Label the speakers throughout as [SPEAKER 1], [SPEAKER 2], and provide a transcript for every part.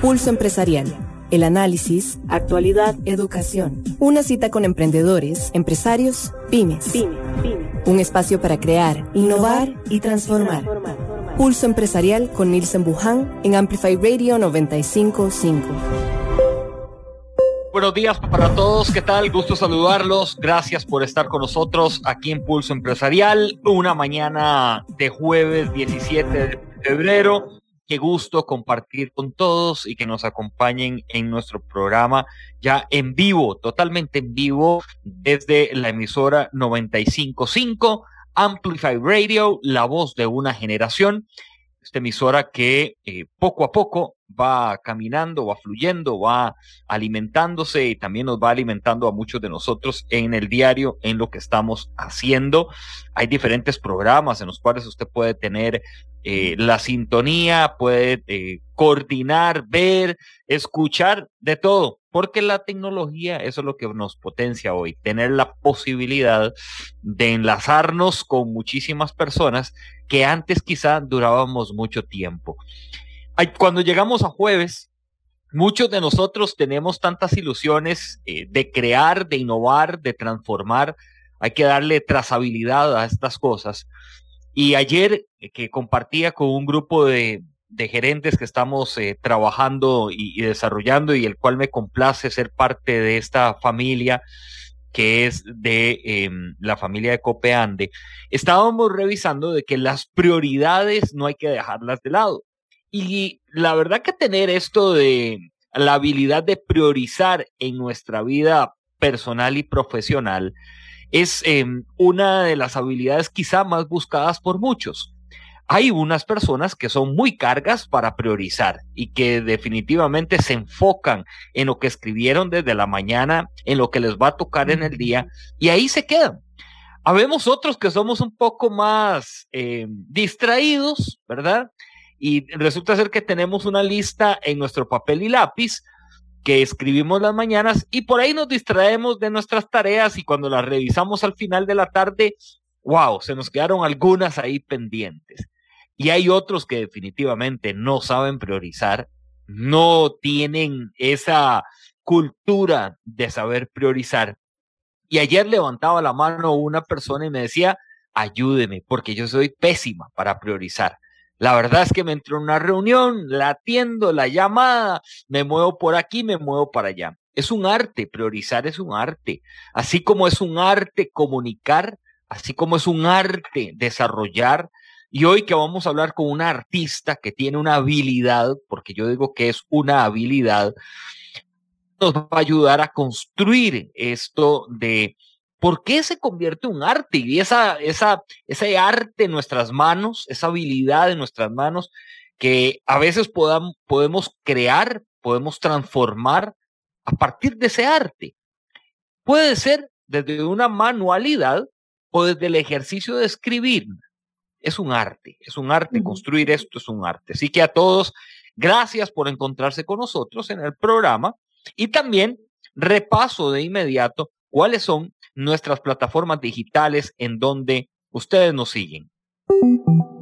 [SPEAKER 1] Pulso Empresarial. El análisis, actualidad, educación. Una cita con emprendedores, empresarios, pymes. Un espacio para crear, innovar y transformar. Pulso Empresarial con Nielsen Buján en Amplify Radio 955.
[SPEAKER 2] Buenos días para todos, ¿qué tal? Gusto saludarlos. Gracias por estar con nosotros aquí en Pulso Empresarial. Una mañana de jueves 17 de febrero. Qué gusto compartir con todos y que nos acompañen en nuestro programa ya en vivo, totalmente en vivo, desde la emisora 955 Amplify Radio, la voz de una generación. Esta emisora que eh, poco a poco va caminando, va fluyendo, va alimentándose y también nos va alimentando a muchos de nosotros en el diario, en lo que estamos haciendo. Hay diferentes programas en los cuales usted puede tener eh, la sintonía, puede eh, coordinar, ver, escuchar, de todo, porque la tecnología, eso es lo que nos potencia hoy, tener la posibilidad de enlazarnos con muchísimas personas que antes quizá durábamos mucho tiempo cuando llegamos a jueves, muchos de nosotros tenemos tantas ilusiones eh, de crear, de innovar, de transformar. Hay que darle trazabilidad a estas cosas. Y ayer eh, que compartía con un grupo de, gerentes que estamos eh, trabajando y, desarrollando y el cual me complace ser parte de esta familia que es de em, la familia de Copeande, estábamos revisando de que las prioridades no hay que dejarlas de lado. Y la verdad que tener esto de la habilidad de priorizar en nuestra vida personal y profesional es em, una de las habilidades quizá más buscadas por muchos. Hay unas personas que son muy cargas para priorizar y que definitivamente se enfocan en lo que escribieron desde la mañana, en lo que les va a tocar en el día y ahí se quedan. Habemos otros que somos un poco más em, distraídos, ¿verdad? y resulta ser que tenemos una lista en nuestro papel y lápiz que escribimos las mañanas y por ahí nos distraemos de nuestras tareas y cuando las revisamos al final de la tarde, wow, se nos quedaron algunas ahí pendientes. Y hay otros que definitivamente no saben priorizar, no tienen esa cultura de saber priorizar. Y ayer levantaba la mano una persona y me decía, ayúdeme, porque yo soy pésima para priorizar. La verdad es que me entro en una reunión, la atiendo, la llamada, me muevo por aquí, me muevo para allá. Es un arte, priorizar es un arte. Así como es un arte comunicar, así como es un arte desarrollar. Y hoy que vamos a hablar con una artista que tiene una habilidad, porque yo digo que es una habilidad, nos va a ayudar a construir esto de ¿Por qué se convierte un arte? Y esa, esa, ese arte en nuestras manos, esa habilidad en nuestras manos, que a veces podemos crear, podemos transformar a partir de ese arte. Puede ser desde una manualidad o desde el ejercicio de escribir. Es un arte, es un arte, construir esto es un arte. Así que a todos, gracias por encontrarse con nosotros en el programa y también repaso de inmediato cuáles son nuestras plataformas digitales en donde ustedes nos siguen.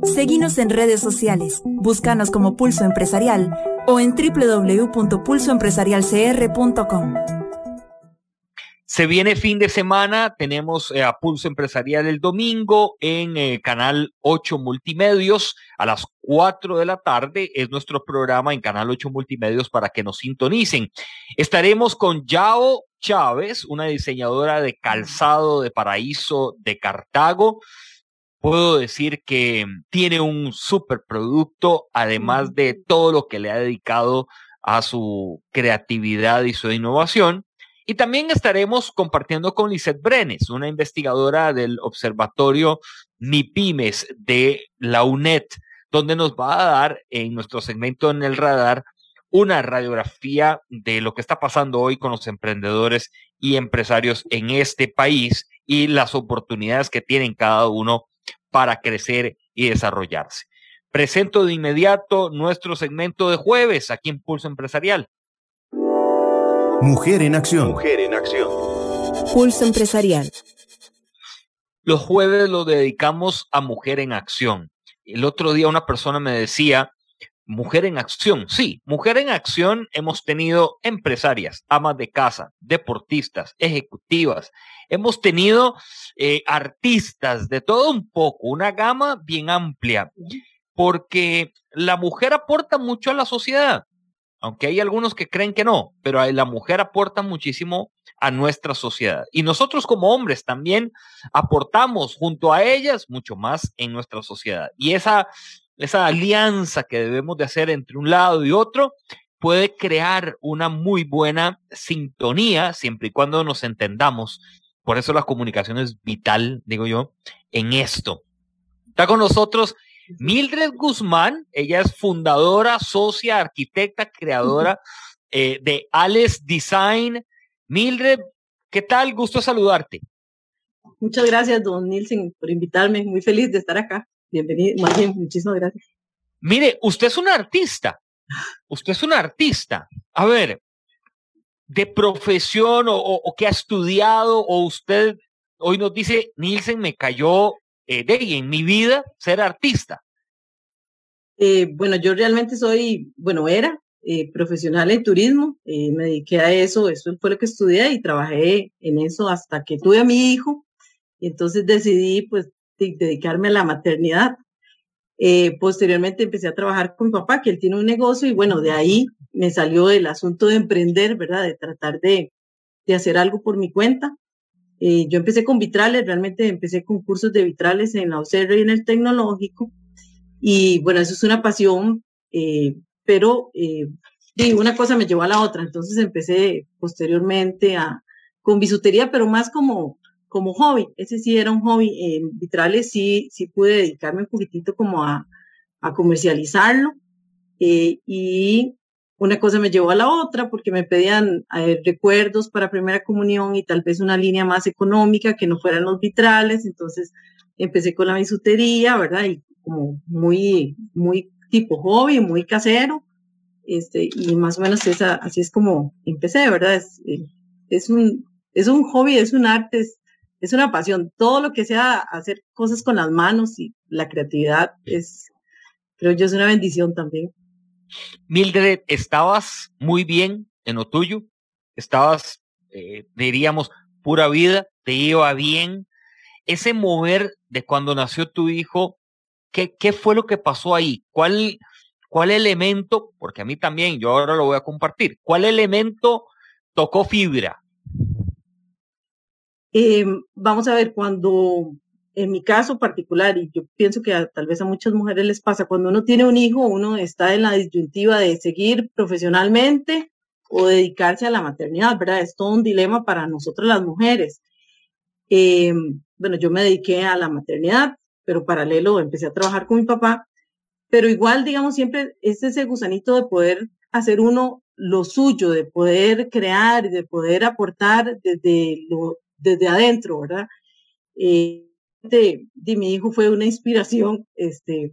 [SPEAKER 1] Seguimos en redes sociales, búscanos como Pulso Empresarial o en www.pulsoempresarialcr.com.
[SPEAKER 2] Se viene fin de semana, tenemos eh, a Pulso Empresarial el domingo en el eh, Canal 8 Multimedios a las 4 de la tarde. Es nuestro programa en Canal 8 Multimedios para que nos sintonicen. Estaremos con Yao Chávez, una diseñadora de calzado de paraíso de Cartago. Puedo decir que tiene un super producto, además de todo lo que le ha dedicado a su creatividad y su innovación. Y también estaremos compartiendo con Lisette Brenes, una investigadora del Observatorio MIPIMES de la UNED, donde nos va a dar en nuestro segmento en el radar una radiografía de lo que está pasando hoy con los emprendedores y empresarios en este país y las oportunidades que tienen cada uno para crecer y desarrollarse. Presento de inmediato nuestro segmento de jueves aquí en Pulso Empresarial.
[SPEAKER 3] Mujer en acción. Mujer en acción.
[SPEAKER 1] Pulso empresarial.
[SPEAKER 2] Los jueves los dedicamos a Mujer en acción. El otro día una persona me decía, Mujer en acción, sí, mujer en acción hemos tenido empresarias, amas de casa, deportistas, ejecutivas, hemos tenido eh, artistas, de todo un poco, una gama bien amplia, porque la mujer aporta mucho a la sociedad, aunque hay algunos que creen que no, pero la mujer aporta muchísimo a nuestra sociedad. Y nosotros como hombres también aportamos junto a ellas mucho más en nuestra sociedad. Y esa esa alianza que debemos de hacer entre un lado y otro, puede crear una muy buena sintonía siempre y cuando nos entendamos. Por eso la comunicación es vital, digo yo, en esto. Está con nosotros Mildred Guzmán, ella es fundadora, socia, arquitecta, creadora eh, de Alex Design. Mildred, ¿qué tal? Gusto saludarte.
[SPEAKER 3] Muchas gracias, don Nielsen, por invitarme. Muy feliz de estar acá. Bienvenido, más bien, muchísimas gracias.
[SPEAKER 2] Mire, usted es un artista. Usted es un artista. A ver, de profesión o, que ha estudiado, o usted hoy nos dice, Nielsen, me cayó eh, de en mi vida ser artista.
[SPEAKER 3] Eh, bueno, yo realmente soy, bueno, era eh, profesional en turismo, me dediqué a eso, eso fue lo que estudié y trabajé en eso hasta que tuve a mi hijo. Y entonces decidí, pues, dedicarme a la maternidad. Eh, posteriormente empecé a trabajar con mi papá, que él tiene un negocio, y bueno, de ahí me salió el asunto de emprender, ¿verdad? De tratar de, de hacer algo por mi cuenta. Eh, yo empecé con vitrales, realmente empecé con cursos de vitrales en la OCR y en el tecnológico. Y bueno, eso es una pasión, eh, pero una cosa me llevó a la otra. Entonces empecé posteriormente a, con bisutería, pero más como como hobby. Ese sí era un hobby. En vitrales sí, sí pude dedicarme un poquitito como a, a comercializarlo. Eh, y una cosa me llevó a la otra porque me pedían eh, recuerdos para primera comunión y tal vez una línea más económica que no fueran los vitrales. Entonces empecé con la bisutería, ¿verdad? Y como muy, muy tipo hobby, muy casero. Este, y más o menos esa, así es como empecé, ¿verdad? Es, eh, es un, es un hobby, es un arte, es, es una pasión. Todo lo que sea hacer cosas con las manos y la creatividad es, creo yo, es una bendición también.
[SPEAKER 2] Mildred, estabas muy bien en lo tuyo, estabas, eh, diríamos, pura vida, te iba bien. Ese mover de cuando nació tu hijo, ¿qué, qué fue lo que pasó ahí? ¿Cuál, ¿Cuál elemento, porque a mí también, yo ahora lo voy a compartir, cuál elemento tocó fibra?
[SPEAKER 3] Eh, vamos a ver, cuando en mi caso particular, y yo pienso que tal vez a muchas mujeres les pasa, cuando uno tiene un hijo, uno está en la disyuntiva de seguir profesionalmente o dedicarse a la maternidad, ¿verdad? Es todo un dilema para nosotras las mujeres. Eh, bueno, yo me dediqué a la maternidad, pero paralelo empecé a trabajar con mi papá, pero igual, digamos, siempre es ese gusanito de poder hacer uno lo suyo, de poder crear, de poder aportar desde lo desde adentro, ¿verdad? Eh, de, mi hijo fue una inspiración, este,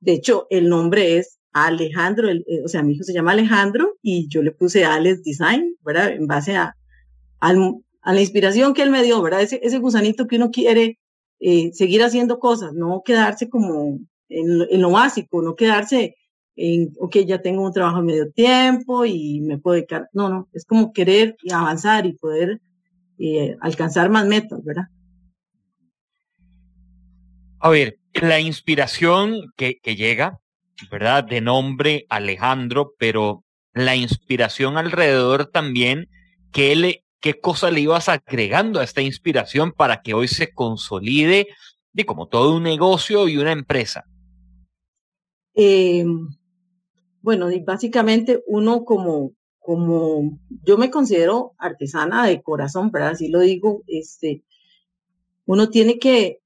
[SPEAKER 3] de hecho, el nombre es Alejandro, eh, o sea, mi hijo se llama Alejandro y yo le puse Alex Design, ¿verdad? En base a, a, la inspiración que él me dio, ¿verdad? Ese, ese gusanito que uno quiere eh, seguir haciendo cosas, no quedarse como en, lo básico, no quedarse en, ok, ya tengo un trabajo a medio tiempo y me puedo dedicar, no, no, es como querer avanzar y poder y alcanzar más metas, ¿verdad?
[SPEAKER 2] A ver, la inspiración que, llega, ¿verdad? De nombre Alejandro, pero la inspiración alrededor también, ¿qué, le, qué cosa le ibas agregando a esta inspiración para que hoy se consolide de como todo un negocio y una empresa?
[SPEAKER 3] Eh, bueno, básicamente uno como, como yo me considero artesana de corazón, ¿verdad? Así lo digo, este, uno tiene que,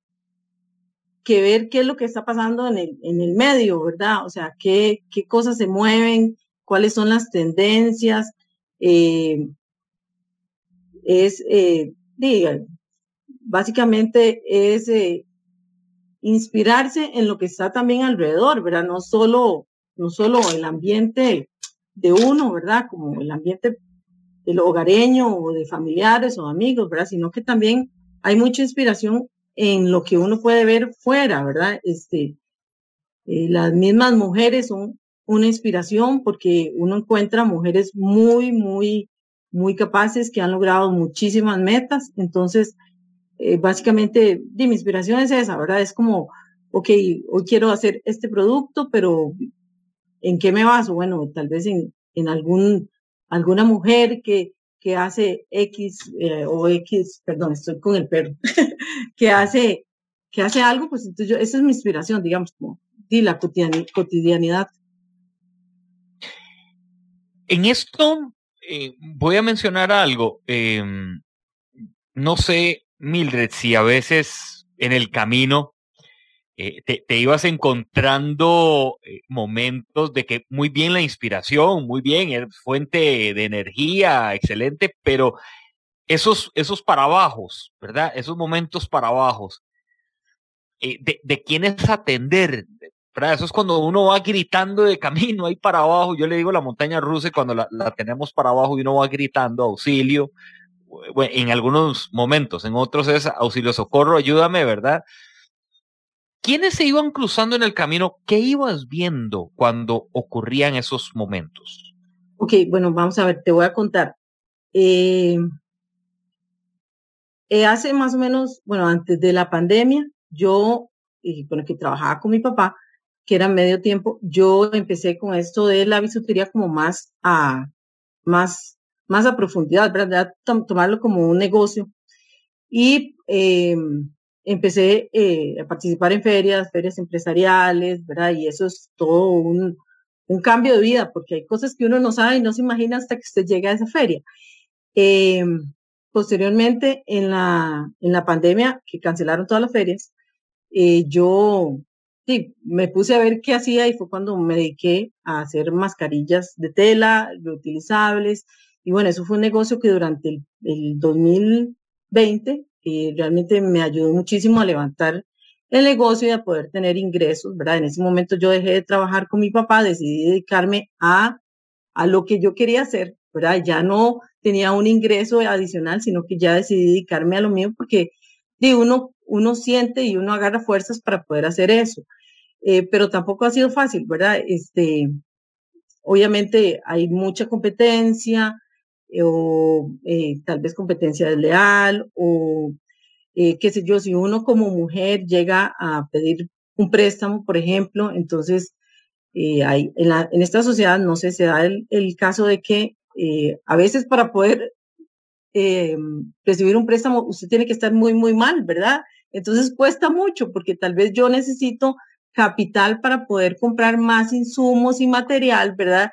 [SPEAKER 3] que ver qué es lo que está pasando en el, en el medio, ¿verdad? O sea, qué, qué cosas se mueven, cuáles son las tendencias. Eh, es, eh, diga, básicamente es eh, inspirarse en lo que está también alrededor, ¿verdad? No solo, no solo el ambiente de uno, ¿verdad? Como el ambiente del hogareño o de familiares o amigos, ¿verdad? Sino que también hay mucha inspiración en lo que uno puede ver fuera, ¿verdad? Este, Eh, las mismas mujeres son una inspiración porque uno encuentra mujeres muy, muy, muy capaces que han logrado muchísimas metas. Entonces, eh, básicamente, mi inspiración es esa, ¿verdad? Es como, ok, hoy quiero hacer este producto, pero ¿en qué me baso? Bueno, tal vez en, en algún, alguna mujer que, que hace X eh, o X, perdón, estoy con el perro, que hace, que hace algo, pues entonces yo, esa es mi inspiración, digamos, como di la cotidianidad.
[SPEAKER 2] En esto eh, voy a mencionar algo. Em, no sé, Mildred, si a veces en el camino eh, te, ibas encontrando eh, momentos de que muy bien la inspiración, muy bien, es fuente de energía, excelente, pero esos, esos para bajos, ¿verdad? Esos momentos para bajos, eh, de, de quiénes atender, ¿verdad? Eso es cuando uno va gritando de camino ahí para abajo, yo le digo la montaña rusa cuando la tenemos para abajo y uno va gritando auxilio, en algunos momentos, en otros es auxilio socorro, ayúdame, ¿verdad? ¿Quiénes se iban cruzando en el camino? ¿Qué ibas viendo cuando ocurrían esos momentos?
[SPEAKER 3] Ok, bueno, vamos a ver, te voy a contar. Eh, eh, hace más o menos, bueno, antes de la pandemia, yo, y bueno, que trabajaba con mi papá, que era medio tiempo, yo empecé con esto de la bisutería como más a, más, más a profundidad, ¿verdad? Tomarlo como un negocio. Y eh, empecé eh, a participar en ferias, ferias empresariales, ¿verdad? Y eso es todo un, un, cambio de vida, porque hay cosas que uno no sabe y no se imagina hasta que usted llega a esa feria. Eh, posteriormente, en la, en la pandemia, que cancelaron todas las ferias, eh, yo sí, me puse a ver qué hacía y fue cuando me dediqué a hacer mascarillas de tela, reutilizables. Y bueno, eso fue un negocio que durante el, el 2020 realmente me ayudó muchísimo a levantar el negocio y a poder tener ingresos, ¿verdad? En ese momento yo dejé de trabajar con mi papá, decidí dedicarme a, a lo que yo quería hacer, ¿verdad? Ya no tenía un ingreso adicional, sino que ya decidí dedicarme a lo mío porque de uno, uno siente y uno agarra fuerzas para poder hacer eso. Eh, pero tampoco ha sido fácil, ¿verdad? Este, obviamente hay mucha competencia, o eh, tal vez competencia desleal o eh, qué sé yo, si uno como mujer llega a pedir un préstamo, por ejemplo, entonces eh, hay, en, la, en, esta sociedad no sé, se da el, el caso de que a veces para poder recibir un préstamo usted tiene que estar muy, muy mal, ¿verdad? Entonces cuesta mucho porque tal vez yo necesito capital para poder comprar más insumos y material, ¿verdad?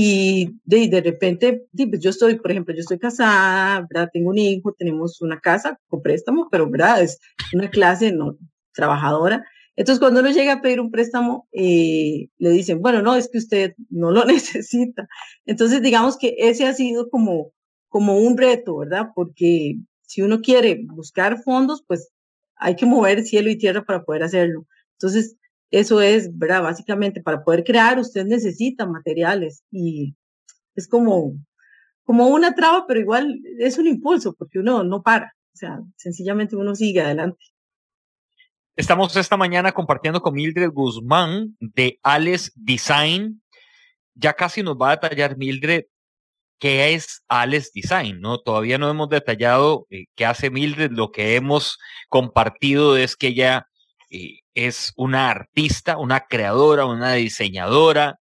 [SPEAKER 3] Y de, repente, pues yo estoy, por ejemplo, yo estoy casada, ¿verdad? Tengo un hijo, tenemos una casa con préstamo, pero ¿verdad? Es una clase no trabajadora. Entonces, cuando uno llega a pedir un préstamo, eh, le dicen, bueno, no, es que usted no lo necesita. Entonces, digamos que ese ha sido como, como un reto, ¿verdad? Porque si uno quiere buscar fondos, pues hay que mover cielo y tierra para poder hacerlo. Entonces, eso es, ¿verdad? Básicamente, para poder crear, usted necesita materiales y es como, como una traba, pero igual es un impulso porque uno no para. O sea, sencillamente uno sigue adelante.
[SPEAKER 2] Estamos esta mañana compartiendo con Mildred Guzmán de Ales Design. Ya casi nos va a detallar Mildred qué es Ales Design, ¿no? Todavía no hemos detallado eh, qué hace Mildred. Lo que hemos compartido es que ella eh, es una artista, una creadora, una diseñadora,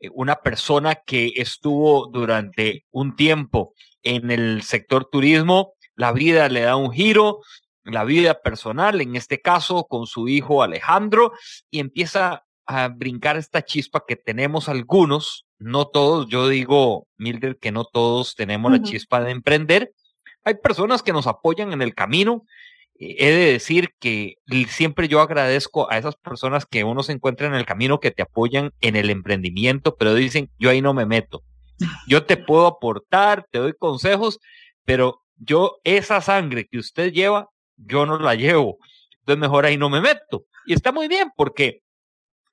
[SPEAKER 2] eh, una persona que estuvo durante un tiempo en el sector turismo. La vida le da un giro, la vida personal, en este caso con su hijo Alejandro, y empieza a brincar esta chispa que tenemos algunos, no todos, yo digo, Mildred, que no todos tenemos la chispa de emprender. Hay personas que nos apoyan en el camino, he de decir que siempre yo agradezco a esas personas que uno se encuentra en el camino que te apoyan en el emprendimiento, pero dicen, yo ahí no me meto. Yo te puedo aportar, te doy consejos, pero yo esa sangre que usted lleva, yo no la llevo. Entonces mejor ahí no me meto. Y está muy bien porque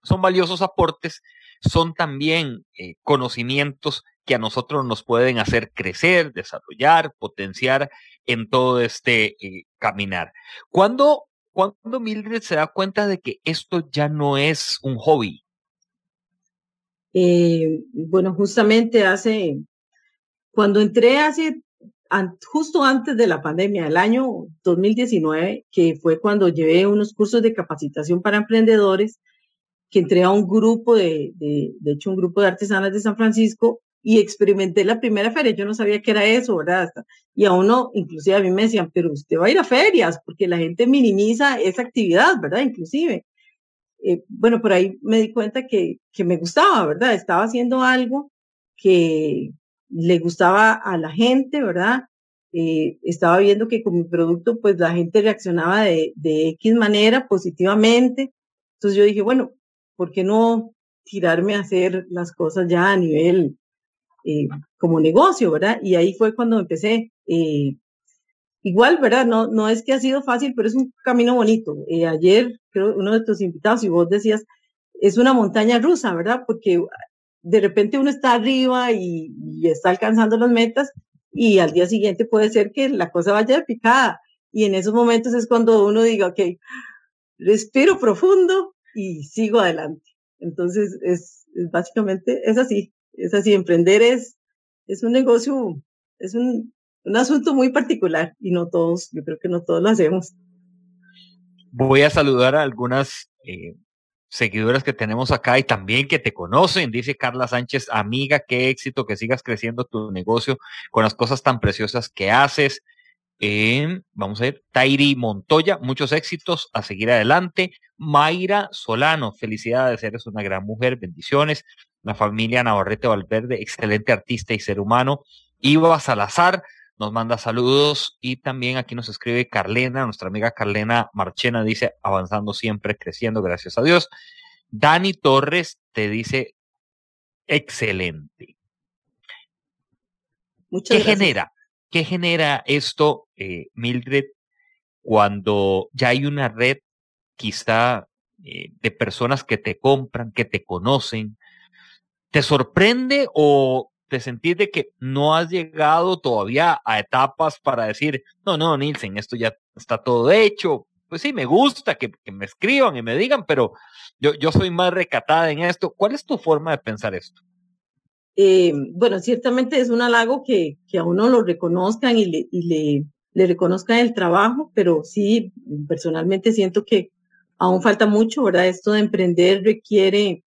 [SPEAKER 2] son valiosos aportes, son también eh, conocimientos que a nosotros nos pueden hacer crecer, desarrollar, potenciar en todo este eh, caminar. ¿Cuándo ¿cuándo Mildred se da cuenta de que esto ya no es un hobby?
[SPEAKER 3] Eh, bueno, justamente hace, cuando entré hace, justo antes de la pandemia, el año 2019, que fue cuando llevé unos cursos de capacitación para emprendedores, que entré a un grupo de, de, de hecho, un grupo de artesanas de San Francisco y experimenté la primera feria. Yo no sabía qué era eso, ¿verdad? Y a uno, inclusive a mí me decían, pero usted va a ir a ferias, porque la gente minimiza esa actividad, ¿verdad? Inclusive. Eh, bueno, por ahí me di cuenta que, que me gustaba, ¿verdad? Estaba haciendo algo que le gustaba a la gente, ¿verdad? Eh, estaba viendo que con mi producto, pues la gente reaccionaba de, de X manera positivamente. Entonces yo dije, bueno, ¿por qué no tirarme a hacer las cosas ya a nivel eh, como negocio, ¿verdad? Y ahí fue cuando empecé. Eh, igual, ¿verdad? No, no es que ha sido fácil, pero es un camino bonito. Eh, ayer, creo, uno de tus invitados, y vos decías, es una montaña rusa, ¿verdad? Porque de repente uno está arriba y, está alcanzando las metas y al día siguiente puede ser que la cosa vaya picada. Y en esos momentos es cuando uno diga, ok, respiro profundo y sigo adelante. Entonces, es básicamente, es así es así, emprender es, es un negocio, es un, un asunto muy particular y no todos, yo creo que no todos lo hacemos.
[SPEAKER 2] Voy a saludar a algunas eh, seguidoras que tenemos acá y también que te conocen. Dice Carla Sánchez, amiga, qué éxito que sigas creciendo tu negocio con las cosas tan preciosas que haces. Eh, vamos a ver, Tairi Montoya, muchos éxitos, a seguir adelante. Mayra Solano, felicidades, eres una gran mujer, bendiciones la familia Navarrete Valverde, excelente artista y ser humano. Iba Salazar nos manda saludos y también aquí nos escribe Carlena, nuestra amiga Carlena Marchena dice, avanzando siempre, creciendo, gracias a Dios. Dani Torres te dice, excelente. ¿Qué genera? ¿Qué genera esto, eh, Mildred, cuando ya hay una red quizá eh, de personas que te compran, que te conocen, ¿Te sorprende o te sentís de que no has llegado todavía a etapas para decir, no, no, Nielsen, esto ya está todo hecho? Pues sí, me gusta que, me escriban y me digan, pero yo, yo soy más recatada en esto. ¿Cuál es tu forma de pensar esto?
[SPEAKER 3] Eh, bueno, ciertamente es un halago que, que a uno lo reconozcan y le, y le, le reconozcan el trabajo, pero sí, personalmente siento que aún falta mucho, ¿verdad? Esto de emprender requiere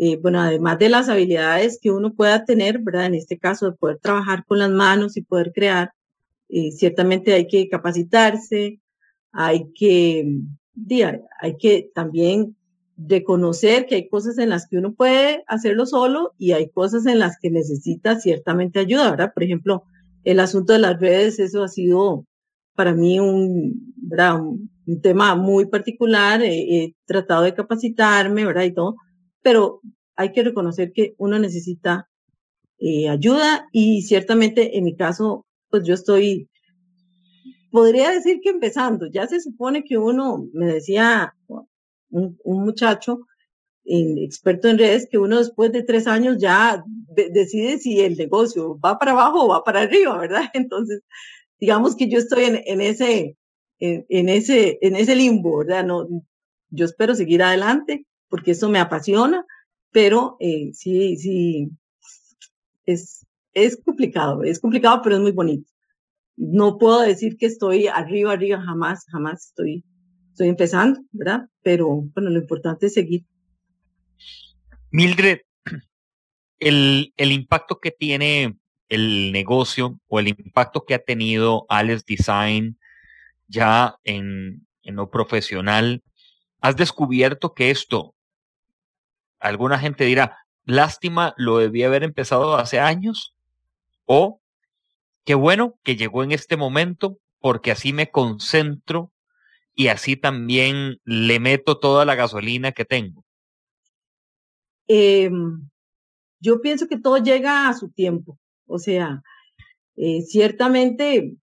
[SPEAKER 3] eh, bueno, además de las habilidades que uno pueda tener, ¿verdad? En este caso, de poder trabajar con las manos y poder crear, eh, ciertamente hay que capacitarse, hay que, hay que también reconocer que hay cosas en las que uno puede hacerlo solo y hay cosas en las que necesita ciertamente ayuda, ¿verdad? Por ejemplo, el asunto de las redes, eso ha sido para mí un, ¿verdad? un, tema muy particular, he tratado de capacitarme, ¿verdad? Y todo, pero hay que reconocer que uno necesita eh, ayuda y ciertamente en mi caso, pues yo estoy, podría decir que empezando, ya se supone que uno, me decía un, muchacho, experto en redes, que uno después de tres años ya decide si el negocio va para abajo o va para arriba, ¿verdad? Entonces, digamos que yo estoy en, ese, en, ese, en ese limbo, ¿verdad? No, yo espero seguir adelante porque eso me apasiona, pero eh, sí, sí, es, es complicado, es complicado, pero es muy bonito. No puedo decir que estoy arriba, arriba, jamás, jamás estoy, estoy empezando, ¿verdad? Pero bueno, lo importante es seguir.
[SPEAKER 2] Mildred, el, el impacto que tiene el negocio o el impacto que ha tenido Alex Design ya en, en lo profesional, has descubierto que esto alguna gente dirá, lástima, lo debía haber empezado hace años, o qué bueno que llegó en este momento, porque así me concentro y así también le meto toda la gasolina que tengo.
[SPEAKER 3] Em, yo pienso que todo llega a su tiempo, o sea, eh, ciertamente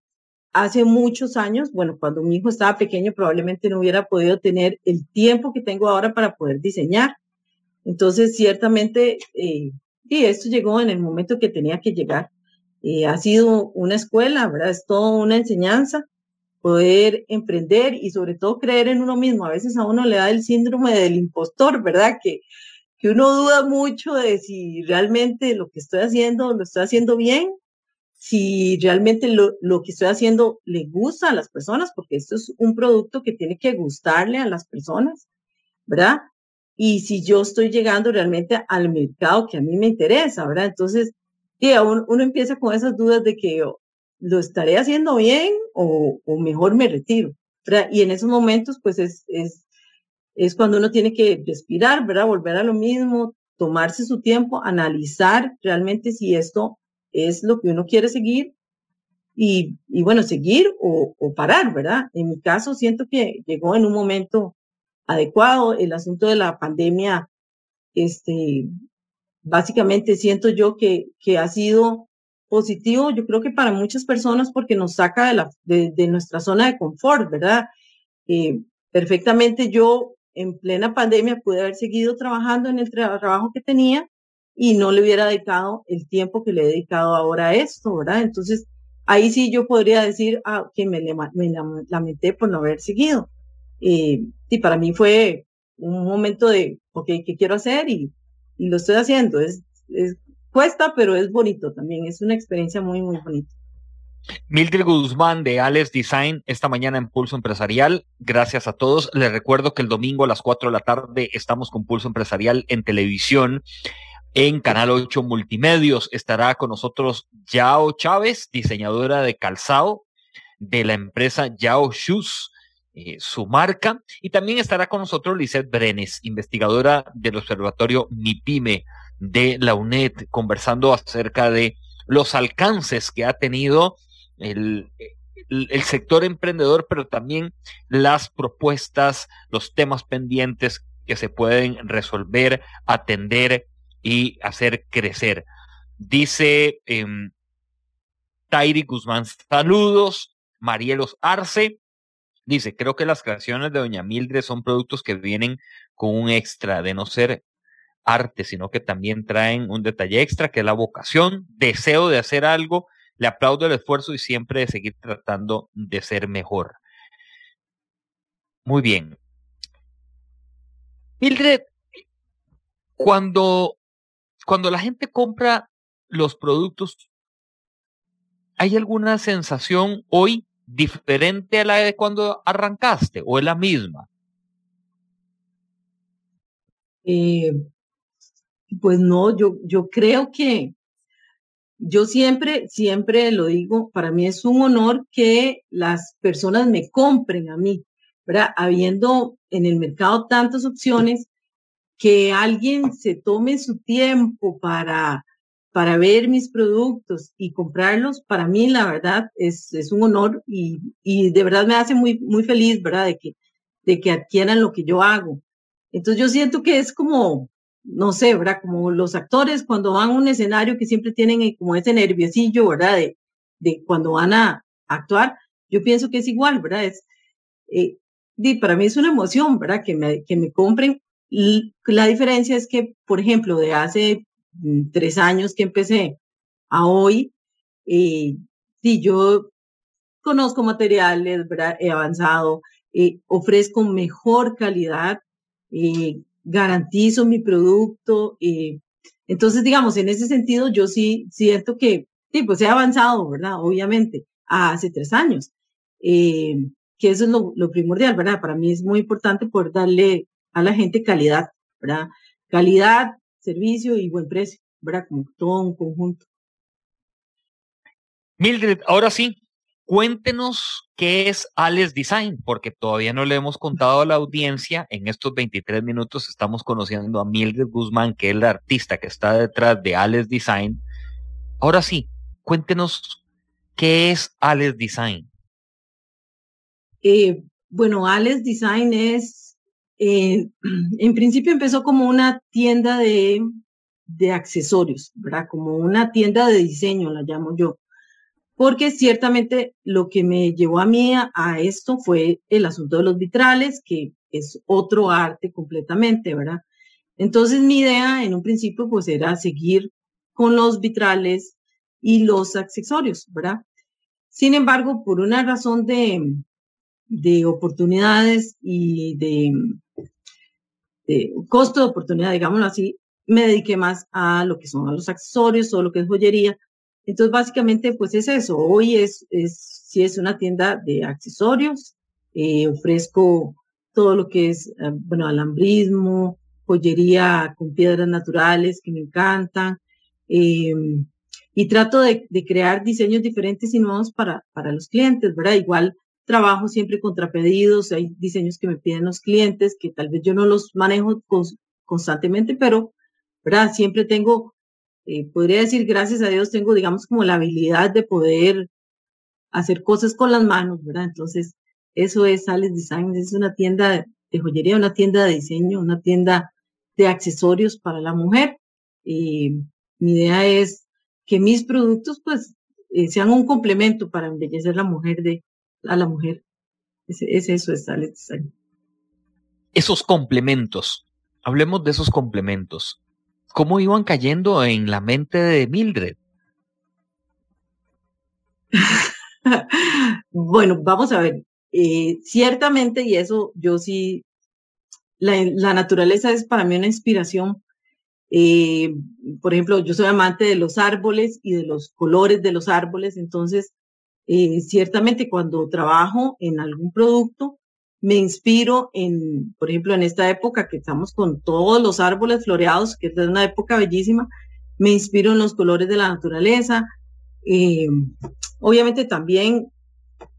[SPEAKER 3] hace muchos años, bueno, cuando mi hijo estaba pequeño probablemente no hubiera podido tener el tiempo que tengo ahora para poder diseñar. Entonces, ciertamente, eh, sí, esto llegó en el momento que tenía que llegar. Eh, ha sido una escuela, ¿verdad? Es toda una enseñanza, poder emprender y sobre todo creer en uno mismo. A veces a uno le da el síndrome del impostor, ¿verdad? Que, que uno duda mucho de si realmente lo que estoy haciendo lo estoy haciendo bien, si realmente lo, lo que estoy haciendo le gusta a las personas, porque esto es un producto que tiene que gustarle a las personas, ¿verdad? Y si yo estoy llegando realmente al mercado que a mí me interesa, ¿verdad? Entonces, uno, uno empieza con esas dudas de que lo estaré haciendo bien o, o mejor me retiro. Y en esos momentos, pues es, es, es cuando uno tiene que respirar, ¿verdad? Volver a lo mismo, tomarse su tiempo, analizar realmente si esto es lo que uno quiere seguir y, y bueno, seguir o, o, parar, ¿verdad? En mi caso, siento que llegó en un momento adecuado. El asunto de la pandemia, este, básicamente siento yo que, que ha sido positivo, yo creo que para muchas personas porque nos saca de, la, de, nuestra zona de confort, ¿verdad? Eh, perfectamente yo en plena pandemia pude haber seguido trabajando en el trabajo que tenía y no le hubiera dedicado el tiempo que le he dedicado ahora a esto, ¿verdad? Entonces, ahí sí yo podría decir ah, que me lamenté por no haber seguido. Y para mí fue un momento de, ok, ¿qué quiero hacer? Y, lo estoy haciendo. Es, es cuesta, pero es bonito también, es una experiencia muy, muy bonita.
[SPEAKER 2] Mildred Guzmán de Alex Design esta mañana en Pulso Empresarial. Gracias a todos. Les recuerdo que el domingo a las 4 de la tarde estamos con Pulso Empresarial en televisión en Canal 8 Multimedios. Estará con nosotros Yao Chávez, diseñadora de calzado de la empresa Yao Shoes. Eh, su marca y también estará con nosotros Lisette Brenes, investigadora del Observatorio MIPIME de la UNED, conversando acerca de los alcances que ha tenido el, sector emprendedor, pero también las propuestas, los temas pendientes que se pueden resolver, atender y hacer crecer. Dice eh, Tairi Guzmán, saludos. Marielos Arce dice, creo que las creaciones de Doña Mildred son productos que vienen con un extra de no ser arte, sino que también traen un detalle extra, que es la vocación, deseo de hacer algo, le aplaudo el esfuerzo y siempre de seguir tratando de ser mejor. Muy bien. Mildred, cuando, cuando la gente compra los productos, ¿hay alguna sensación hoy diferente a la de cuando arrancaste o es la misma?
[SPEAKER 3] Eh, pues no, yo, yo creo que yo siempre, siempre lo digo, para mí es un honor que las personas me compren a mí, ¿verdad? Habiendo en el mercado tantas opciones, que alguien se tome su tiempo para, para ver mis productos y comprarlos, para mí la verdad es, es un honor y, y de verdad me hace muy, muy feliz, ¿verdad? De que, de que adquieran lo que yo hago. Entonces yo siento que es como, no sé, ¿verdad? Como los actores cuando van a un escenario que siempre tienen como ese nerviosillo, ¿verdad? De, de cuando van a actuar, yo pienso que es igual, ¿verdad? Es, eh, para mí es una emoción, ¿verdad? Que me, que me compren. Y la diferencia es que, por ejemplo, de hace tres años que empecé a hoy, eh, sí, yo conozco materiales, ¿verdad? He avanzado, eh, ofrezco mejor calidad, eh, garantizo mi producto. Eh, entonces, digamos, en ese sentido, yo sí siento que, sí, pues he avanzado, ¿verdad? Obviamente, hace tres años. Eh, que eso es lo, lo, primordial, ¿verdad? Para mí es muy importante poder darle a la gente calidad, ¿verdad? Calidad, servicio y buen precio, ¿verdad? Como todo un conjunto.
[SPEAKER 2] Mildred, ahora sí, Cuéntenos qué es Alex Design, porque todavía no le hemos contado a la audiencia. En estos 23 minutos estamos conociendo a Mildred Guzmán, que es la artista que está detrás de Alex Design. Ahora sí, cuéntenos qué es Alex Design.
[SPEAKER 3] Eh, bueno, Alex Design es, eh, en principio empezó como una tienda de, de accesorios, ¿verdad? Como una tienda de diseño, la llamo yo porque ciertamente lo que me llevó a mí a, esto fue el asunto de los vitrales, que es otro arte completamente, ¿verdad? Entonces mi idea en un principio pues era seguir con los vitrales y los accesorios, ¿verdad? Sin embargo, por una razón de, de oportunidades y de, costo de oportunidad, digámoslo así, me dediqué más a lo que son los accesorios, todo lo que es joyería. Entonces, básicamente, pues es eso. Hoy es, es si es una tienda de accesorios, eh, ofrezco todo lo que es, eh, bueno, alambrismo, joyería con piedras naturales que me encantan. Em, y trato de, de, crear diseños diferentes y nuevos para, para los clientes, ¿verdad? Igual trabajo siempre contra pedidos, hay diseños que me piden los clientes que tal vez yo no los manejo constantemente, pero, ¿verdad? Siempre tengo, eh, podría decir, gracias a Dios, tengo, digamos, como la habilidad de poder hacer cosas con las manos, ¿verdad? Entonces, eso es Sales Design, es una tienda de joyería, una tienda de diseño, una tienda de accesorios para la mujer. Y mi idea es que mis productos, pues, eh, sean un complemento para embellecer la mujer de, a la mujer. Es, eso, es
[SPEAKER 2] Esos complementos, hablemos de esos complementos. ¿Cómo iban cayendo en la mente de Mildred?
[SPEAKER 3] bueno, vamos a ver. Eh, ciertamente, y eso yo sí, la, la, naturaleza es para mí una inspiración. Eh, por ejemplo, yo soy amante de los árboles y de los colores de los árboles, entonces eh, ciertamente cuando trabajo en algún producto, me inspiro en, por ejemplo, en esta época que estamos con todos los árboles floreados, que es una época bellísima, me inspiro en los colores de la naturaleza. Eh, obviamente también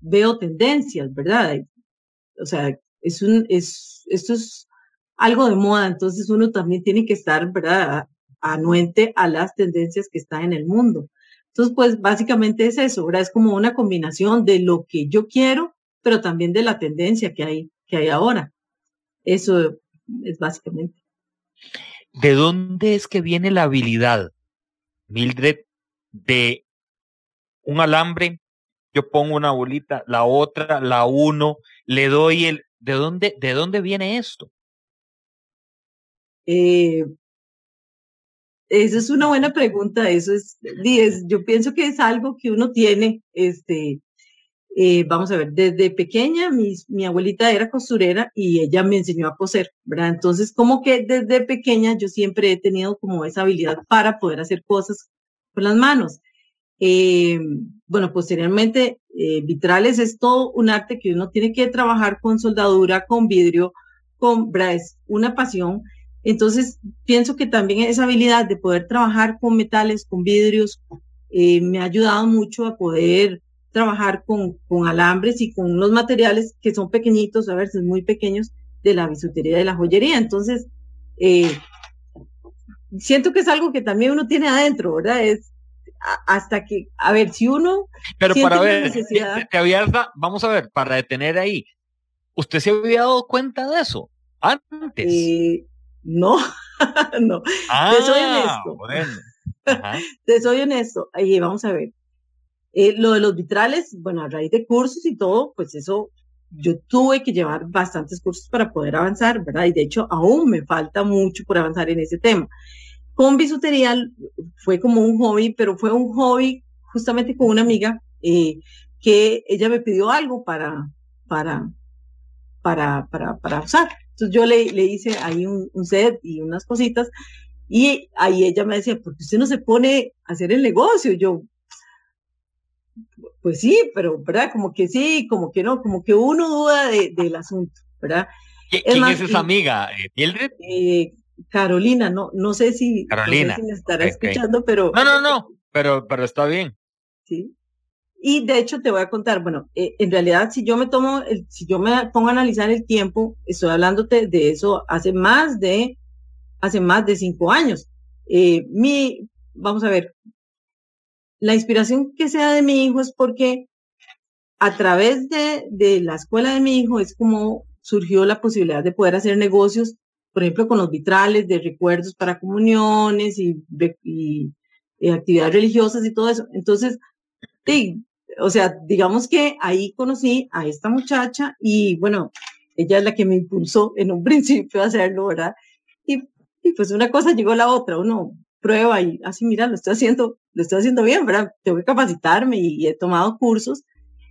[SPEAKER 3] veo tendencias, ¿verdad? O sea, es un, es, esto es algo de moda, entonces uno también tiene que estar, ¿verdad? Anuente a las tendencias que están en el mundo. Entonces, pues básicamente es eso, ¿verdad? Es como una combinación de lo que yo quiero, pero también de la tendencia que hay, que hay ahora. Eso es básicamente.
[SPEAKER 2] ¿De dónde es que viene la habilidad, Mildred, de un alambre? Yo pongo una bolita, la otra, la uno, le doy el... ¿De dónde, de dónde viene esto?
[SPEAKER 3] Eh, esa es una buena pregunta. Eso es, yo pienso que es algo que uno tiene, este, eh, vamos a ver, desde pequeña mi, mi, abuelita era costurera y ella me enseñó a coser, ¿verdad? Entonces, como que desde pequeña yo siempre he tenido como esa habilidad para poder hacer cosas con las manos. Eh, bueno, posteriormente, eh, vitrales es todo un arte que uno tiene que trabajar con soldadura, con vidrio, con, ¿verdad? Es una pasión entonces, pienso que también esa habilidad de poder trabajar con metales, con vidrios, eh, me ha ayudado mucho a poder trabajar con, con, alambres y con unos materiales que son pequeñitos, a veces muy pequeños, de la bisutería y de la joyería. Entonces, eh, siento que es algo que también uno tiene adentro, ¿verdad? Es hasta que, a ver, si uno...
[SPEAKER 2] Pero para ver, te, había, vamos a ver, para detener ahí, ¿usted se había dado cuenta de eso antes?
[SPEAKER 3] Eh, no, no. te soy ah, honesto. te soy honesto. Ahí vamos a ver. Eh, lo de los vitrales, bueno, a raíz de cursos y todo, pues eso, yo tuve que llevar bastantes cursos para poder avanzar, ¿verdad? Y de hecho, aún me falta mucho por avanzar en ese tema. Con bisutería fue como un hobby, pero fue un hobby justamente con una amiga eh, que ella me pidió algo para, para, para, para, para usar. Entonces yo le, le hice ahí un, set y unas cositas y ahí ella me decía, ¿por qué usted no se pone a hacer el negocio? Yo, pues sí, pero, ¿verdad? Como que sí, como que no, como que uno duda del asunto, ¿verdad?
[SPEAKER 2] ¿Quién es, esa amiga? ¿Mildred?
[SPEAKER 3] Eh, Carolina, no, no sé si,
[SPEAKER 2] Carolina.
[SPEAKER 3] me estará escuchando, pero...
[SPEAKER 2] No, no, no, pero, pero está bien.
[SPEAKER 3] Sí. Y de hecho te voy a contar, bueno, eh, en realidad si yo me tomo, si yo me pongo a analizar el tiempo, estoy hablándote de eso hace más de, hace más de cinco años. Eh, mi, vamos a ver, la inspiración que sea de mi hijo es porque a través de, de la escuela de mi hijo es como surgió la posibilidad de poder hacer negocios, por ejemplo, con los vitrales de recuerdos para comuniones y, y actividades religiosas y todo eso. Entonces, sí, o sea, digamos que ahí conocí a esta muchacha y bueno, ella es la que me impulsó en un principio a hacerlo, ¿verdad? Y, y pues una cosa llegó a la otra, uno prueba y así, mira, lo estoy haciendo, lo estoy haciendo bien, ¿verdad? Tengo que capacitarme y, he tomado cursos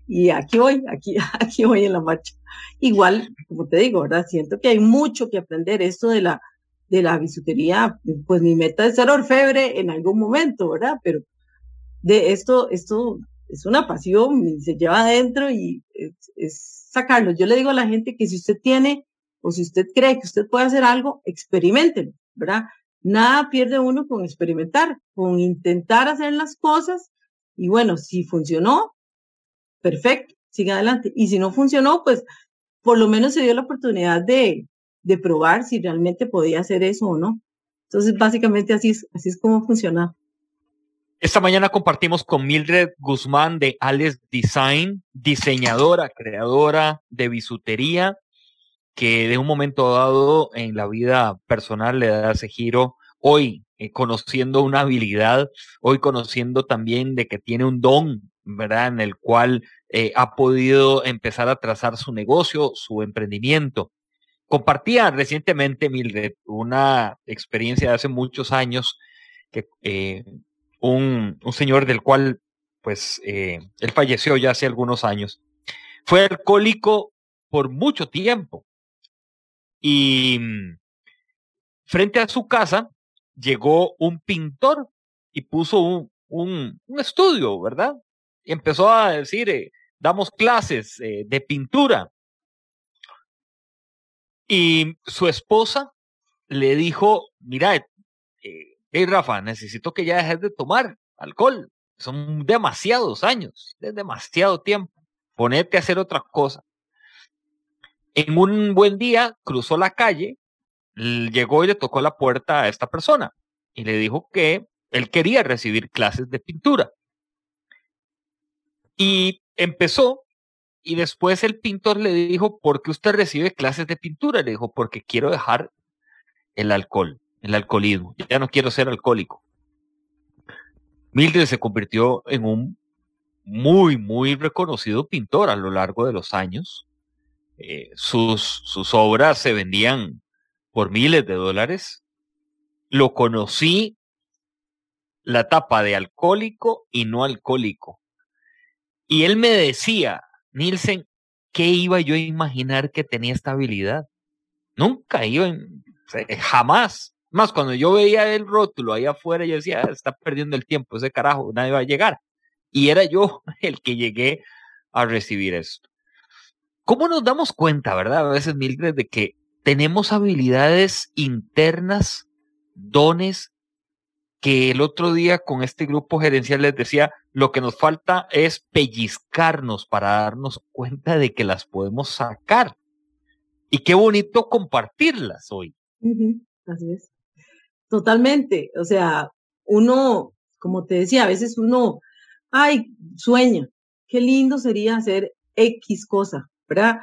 [SPEAKER 3] y aquí voy, aquí, aquí voy en la marcha. Igual, como te digo, ¿verdad? Siento que hay mucho que aprender. Esto de la, de la bisutería, pues mi meta es ser orfebre en algún momento, ¿verdad? Pero de esto, esto es una pasión y se lleva adentro y es, sacarlo. Yo le digo a la gente que si usted tiene o si usted cree que usted puede hacer algo, experimentelo, ¿verdad? Nada pierde uno con experimentar, con intentar hacer las cosas y bueno, si funcionó, perfecto, siga adelante. Y si no funcionó, pues por lo menos se dio la oportunidad de, de probar si realmente podía hacer eso o no. Entonces, básicamente así es, así es como funciona.
[SPEAKER 2] Esta mañana compartimos con Mildred Guzmán de Alex Design, diseñadora, creadora de bisutería, que de un momento dado en la vida personal le da ese giro. Hoy, eh, conociendo una habilidad, hoy conociendo también de que tiene un don, ¿verdad? En el cual eh, ha podido empezar a trazar su negocio, su emprendimiento. Compartía recientemente, Mildred, una experiencia de hace muchos años que eh, un, un, señor del cual, pues, eh, él falleció ya hace algunos años, fue alcohólico por mucho tiempo. Y mm, frente a su casa llegó un pintor y puso un, un, estudio, ¿verdad? Y empezó a decir, eh, damos clases eh, de pintura. Y su esposa le dijo, mira, eh, hey Rafa, necesito que ya dejes de tomar alcohol. Son demasiados años, es demasiado tiempo. Ponete a hacer otra cosa. En un buen día cruzó la calle, llegó y le tocó la puerta a esta persona y le dijo que él quería recibir clases de pintura. Y empezó y después el pintor le dijo, ¿por qué usted recibe clases de pintura? Le dijo, porque quiero dejar el alcohol, el alcoholismo. Ya no quiero ser alcohólico. Mildred se convirtió en un muy, muy reconocido pintor a lo largo de los años. Eh, sus, sus obras se vendían por miles de dólares. Lo conocí la etapa de alcohólico y no alcohólico. Y él me decía, Nielsen, ¿qué iba yo a imaginar que tenía esta habilidad? Nunca iba, en, jamás. Más cuando yo veía el rótulo ahí afuera, yo decía, ah, está perdiendo el tiempo, ese carajo, nadie va a llegar. Y era yo el que llegué a recibir esto. ¿Cómo nos damos cuenta, verdad? A veces, Mildred, de que tenemos habilidades internas, dones que el otro día con este grupo gerencial les decía, lo que nos falta es pellizcarnos para darnos cuenta de que las podemos sacar. Y qué bonito compartirlas hoy.
[SPEAKER 3] Así es. Totalmente. O sea, uno, como te decía, a veces uno, ay, sueña. Qué lindo sería hacer X cosa, ¿verdad?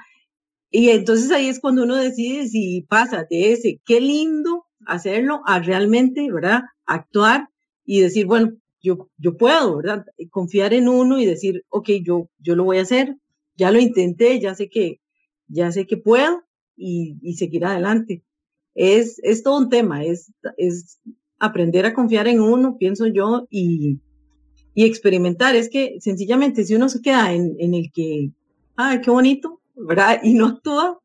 [SPEAKER 3] Y entonces ahí es cuando uno decide si pasa de ese, qué lindo hacerlo a realmente, ¿verdad? Actuar y decir, bueno, yo, yo puedo, ¿verdad? Confiar en uno y decir, ok, yo, yo lo voy a hacer, ya lo intenté, ya sé que, ya sé que puedo y, y seguir adelante. Es, es todo un tema, es, es aprender a confiar en uno, pienso yo, y, y experimentar. Es que sencillamente si uno se queda en, en el que, ay, qué bonito, ¿verdad? Y no actúa,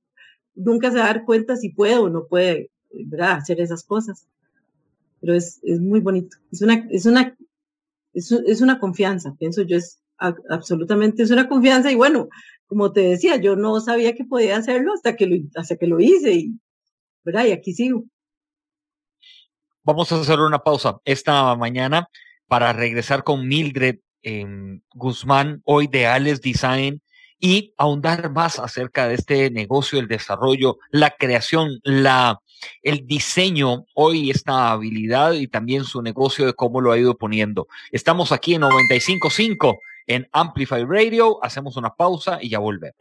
[SPEAKER 3] nunca se va a dar cuenta si puede o no puede ¿verdad? hacer esas cosas. Pero es, es muy bonito. Es una, es una, es, es una confianza, pienso yo, es absolutamente, es una confianza y bueno, como te decía, yo no sabía que podía hacerlo hasta que lo, hasta que lo hice y, ¿verdad? Y aquí sigo.
[SPEAKER 2] Vamos a hacer una pausa esta mañana para regresar con Mildred eh, Guzmán, hoy de Alex Design, y ahondar más acerca de este negocio, el desarrollo, la creación, la, el diseño, hoy esta habilidad y también su negocio de cómo lo ha ido poniendo. Estamos aquí en 95.5 en Amplify Radio, hacemos una pausa y ya volvemos.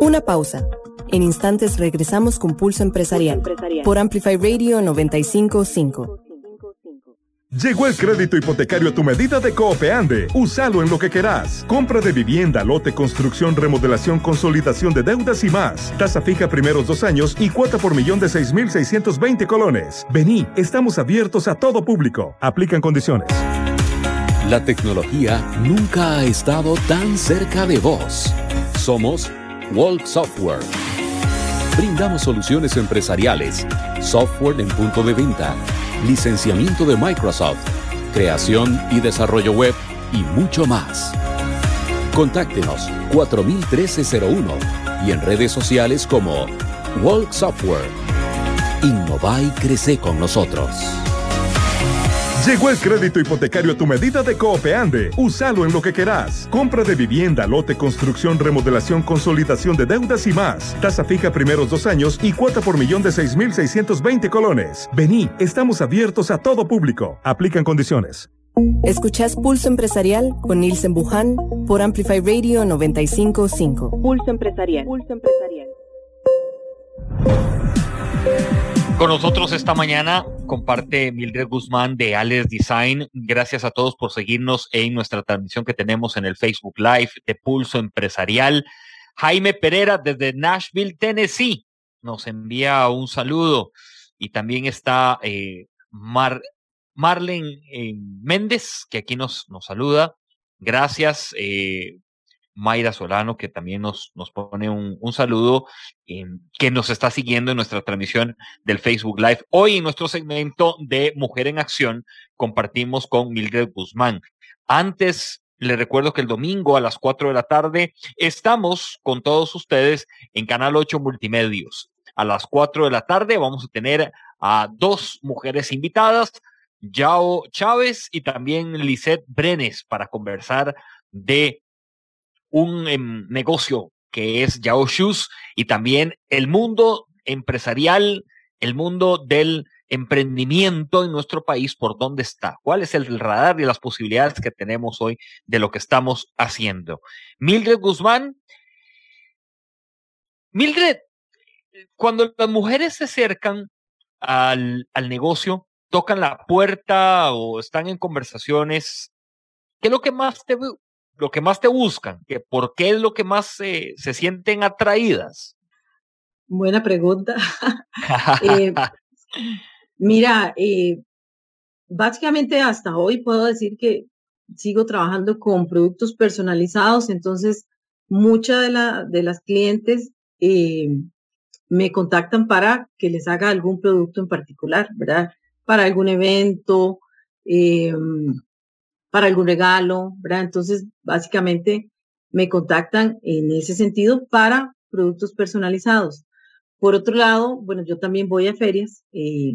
[SPEAKER 1] Una pausa. En instantes regresamos con Pulso Empresarial, por Amplify Radio 955.
[SPEAKER 4] Llegó el crédito hipotecario a tu medida de Coopeande. Úsalo en lo que querás. Compra de vivienda, lote, construcción, remodelación, consolidación de deudas y más. Tasa fija primeros dos años y cuota por millón de 6.620 colones. Vení, estamos abiertos a todo público. Aplican condiciones.
[SPEAKER 5] La tecnología nunca ha estado tan cerca de vos. Somos Walk Software. Brindamos soluciones empresariales, software en punto de venta, licenciamiento de Microsoft, creación y desarrollo web y mucho más. Contáctenos 401301 y en redes sociales como Walk Software. Innova y crece con nosotros.
[SPEAKER 4] Llegó el crédito hipotecario a tu medida de Coopeande. Úsalo en lo que querás. Compra de vivienda, lote, construcción, remodelación, consolidación de deudas y más. Tasa fija primeros dos años y cuota por millón de 6.620 colones. Vení, estamos abiertos a todo público. Aplican condiciones.
[SPEAKER 1] Escuchás Pulso Empresarial con Nielsen Buján por Amplify Radio 955. Pulso Empresarial. Pulso Empresarial.
[SPEAKER 2] Con nosotros esta mañana comparte Mildred Guzmán de Alex Design. Gracias a todos por seguirnos en nuestra transmisión que tenemos en el Facebook Live de Pulso Empresarial. Jaime Pereira desde Nashville, Tennessee, nos envía un saludo. Y también está eh, Mar, Marlene eh, Méndez, que aquí nos, nos saluda. Gracias. Eh, Mayra Solano, que también nos, nos pone un, saludo, eh, que nos está siguiendo en nuestra transmisión del Facebook Live. Hoy en nuestro segmento de Mujer en Acción compartimos con Mildred Guzmán. Antes, le recuerdo que el domingo a las 4 de la tarde estamos con todos ustedes en Canal 8 Multimedios. A las 4 de la tarde vamos a tener a dos mujeres invitadas, Yao Chávez y también Lisette Brenes, para conversar de un em, negocio que es Yao Shoes y también el mundo empresarial, el mundo del emprendimiento en nuestro país, por dónde está, cuál es el radar y las posibilidades que tenemos hoy de lo que estamos haciendo. Mildred Guzmán. Mildred, cuando las mujeres se acercan al, al negocio, tocan la puerta o están en conversaciones, ¿qué es lo que más te, lo que más te buscan? que ¿Por qué es lo que más se sienten atraídas?
[SPEAKER 3] Buena pregunta. Eh, mira, eh, básicamente hasta hoy puedo decir que sigo trabajando con productos personalizados, entonces muchas de, la, de las clientes eh, me contactan para que les haga algún producto en particular, ¿verdad? Para algún evento, para algún regalo, ¿verdad? Entonces, básicamente me contactan en ese sentido para productos personalizados. Por otro lado, bueno, yo también voy a ferias. Eh,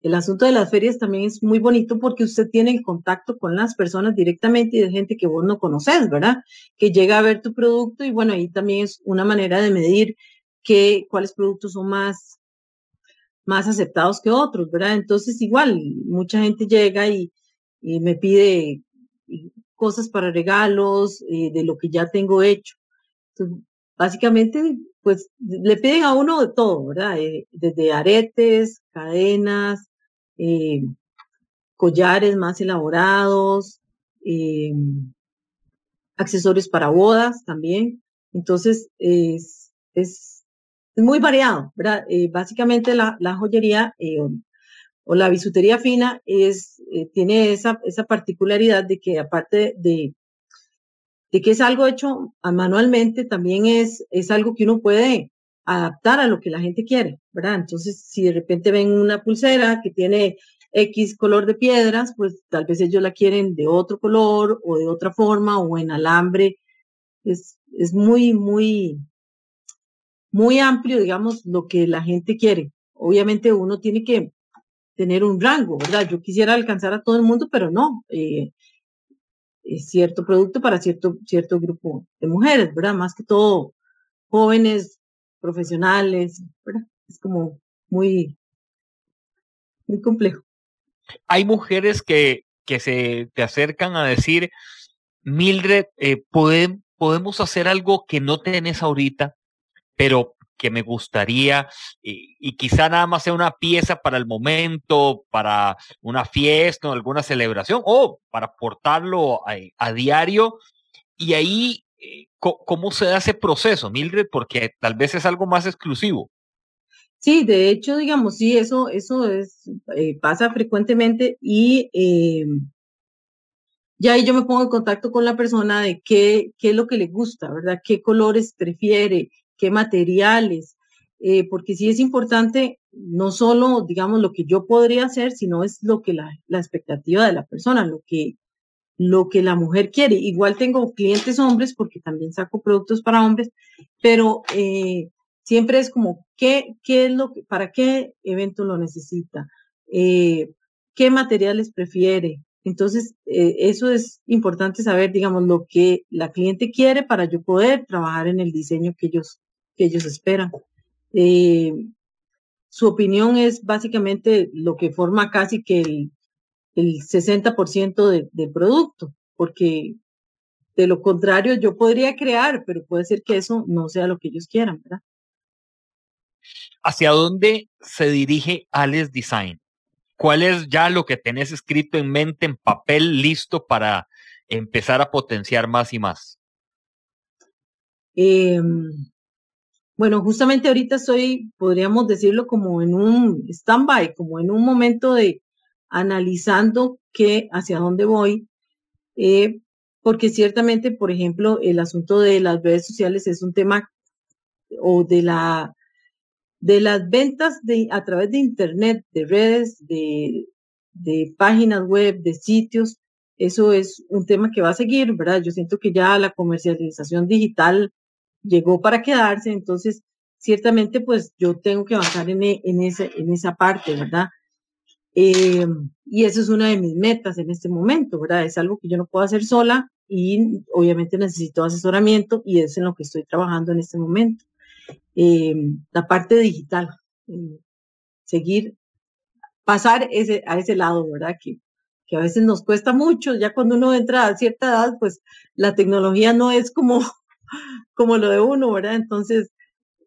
[SPEAKER 3] el asunto de las ferias también es muy bonito porque usted tiene el contacto con las personas directamente y de gente que vos no conoces, ¿verdad? Que llega a ver tu producto y bueno, ahí también es una manera de medir que, cuáles productos son más, más aceptados que otros, ¿verdad? Entonces, igual, mucha gente llega y, y me pide cosas para regalos, eh, de lo que ya tengo hecho. básicamente, pues le piden a uno de todo, ¿verdad? Eh, desde aretes, cadenas, eh, collares más elaborados, accesorios para bodas también. Entonces, es, es, muy variado, ¿verdad? básicamente la, la joyería o la bisutería fina es, eh, tiene esa, esa particularidad de que aparte de, de que es algo hecho manualmente, también es, es algo que uno puede adaptar a lo que la gente quiere, ¿verdad? Entonces, si de repente ven una pulsera que tiene X color de piedras, pues tal vez ellos la quieren de otro color o de otra forma o en alambre. Es, es muy, muy, muy amplio, digamos, lo que la gente quiere. Obviamente uno tiene que tener un rango, ¿verdad? Yo quisiera alcanzar a todo el mundo, pero no. Eh, es cierto producto para cierto, cierto grupo de mujeres, ¿verdad? Más que todo jóvenes, profesionales, ¿verdad? Es como muy, muy complejo.
[SPEAKER 2] Hay mujeres que, que se te acercan a decir, Mildred, eh, podemos hacer algo que no tenés ahorita, pero que me gustaría y, quizá nada más sea una pieza para el momento, para una fiesta o alguna celebración o para portarlo a, diario. Y ahí, eh, ¿cómo se da ese proceso, Mildred? Porque tal vez es algo más exclusivo.
[SPEAKER 3] Sí, de hecho, digamos, sí, eso, eso es, eh, pasa frecuentemente y eh, ya ahí yo me pongo en contacto con la persona de qué, qué es lo que le gusta, ¿verdad? ¿Qué colores prefiere? ¿Qué materiales? Eh, porque sí es importante no solo, digamos, lo que yo podría hacer, sino es lo que la, la expectativa de la persona, lo que, lo que la mujer quiere. Igual tengo clientes hombres, porque también saco productos para hombres, pero eh, siempre es como, ¿qué, qué es lo para qué evento lo necesita? Eh, ¿Qué materiales prefiere? Entonces, eso es importante saber, digamos, lo que la cliente quiere para yo poder trabajar en el diseño que ellos, que ellos esperan. Eh, su opinión es básicamente lo que forma casi que el, el 60% de, del producto, porque de lo contrario yo podría crear, pero puede ser que eso no sea lo que ellos quieran, ¿verdad?
[SPEAKER 2] ¿Hacia dónde se dirige Alex Design? ¿Cuál es ya lo que tenés escrito en mente, en papel, listo para empezar a potenciar más y más?
[SPEAKER 3] Eh, bueno, justamente ahorita estoy, podríamos decirlo, como en un stand-by, como en un momento de analizando qué, hacia dónde voy, eh, porque ciertamente, por ejemplo, el asunto de las redes sociales es un tema o de la de las ventas de, a través de Internet, de redes, de, de páginas web, de sitios, eso es un tema que va a seguir, ¿verdad? Yo siento que ya la comercialización digital llegó para quedarse, entonces ciertamente pues yo tengo que avanzar en, en, ese, en esa parte, ¿verdad? Eh, y eso es una de mis metas en este momento, ¿verdad? Es algo que yo no puedo hacer sola y obviamente necesito asesoramiento y es en lo que estoy trabajando en este momento. Eh, la parte digital, eh, seguir, pasar ese, a ese lado, ¿verdad? Que, que a veces nos cuesta mucho, ya cuando uno entra a cierta edad, pues la tecnología no es como, como lo de uno, ¿verdad? Entonces,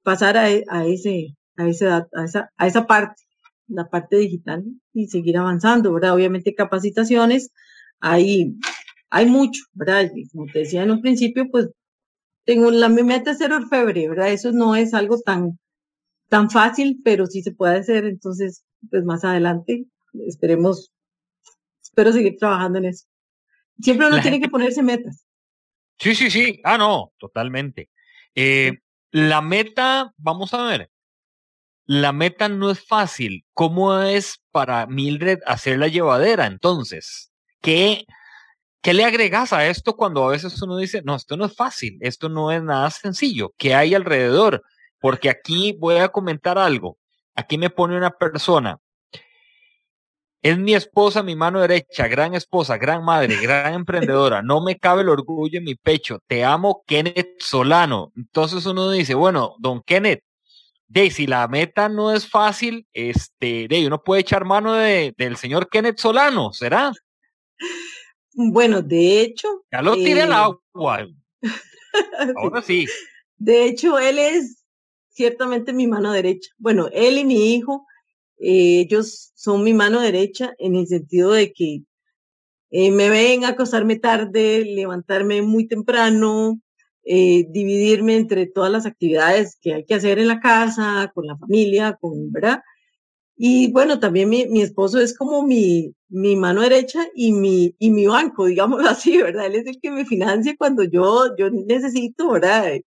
[SPEAKER 3] pasar a, a ese, a, esa, a, esa, a esa parte, la parte digital y seguir avanzando, ¿verdad? Obviamente capacitaciones, hay, hay mucho, ¿verdad? como te decía en un principio, pues tengo la mi meta es ser orfebre, ¿verdad? Eso no es algo tan, tan fácil, pero sí se puede hacer. Entonces, pues más adelante, esperemos, espero seguir trabajando en eso. Siempre uno tiene que ponerse metas.
[SPEAKER 2] Sí, sí, sí. Ah, no, totalmente. Eh, la meta, vamos a ver, la meta no es fácil. ¿Cómo es para Mildred hacer la llevadera entonces? ¿Qué, ¿Qué le agregas a esto cuando a veces uno dice, no, esto no es fácil, esto no es nada sencillo? ¿Qué hay alrededor? Porque aquí voy a comentar algo. Aquí me pone una persona. Es mi esposa, mi mano derecha, gran esposa, gran madre, gran emprendedora. No me cabe el orgullo en mi pecho. Te amo, Kenneth Solano. Entonces uno dice, bueno, don Kenneth, de si la meta no es fácil, este, de uno puede echar mano de, del señor Kenneth Solano, ¿será?
[SPEAKER 3] Bueno, de hecho.
[SPEAKER 2] Ya lo tiré al eh, agua. Ahora sí.
[SPEAKER 3] De hecho, él es ciertamente mi mano derecha. Bueno, él y mi hijo, eh, ellos son mi mano derecha en el sentido de que eh, me ven acostarme tarde, levantarme muy temprano, dividirme entre todas las actividades que hay que hacer en la casa, con la familia, con, ¿verdad? Y bueno, también mi, mi, esposo es como mi, mi mano derecha y mi, y mi banco, digámoslo así, ¿verdad? Él es el que me financia cuando yo, yo necesito, ¿verdad?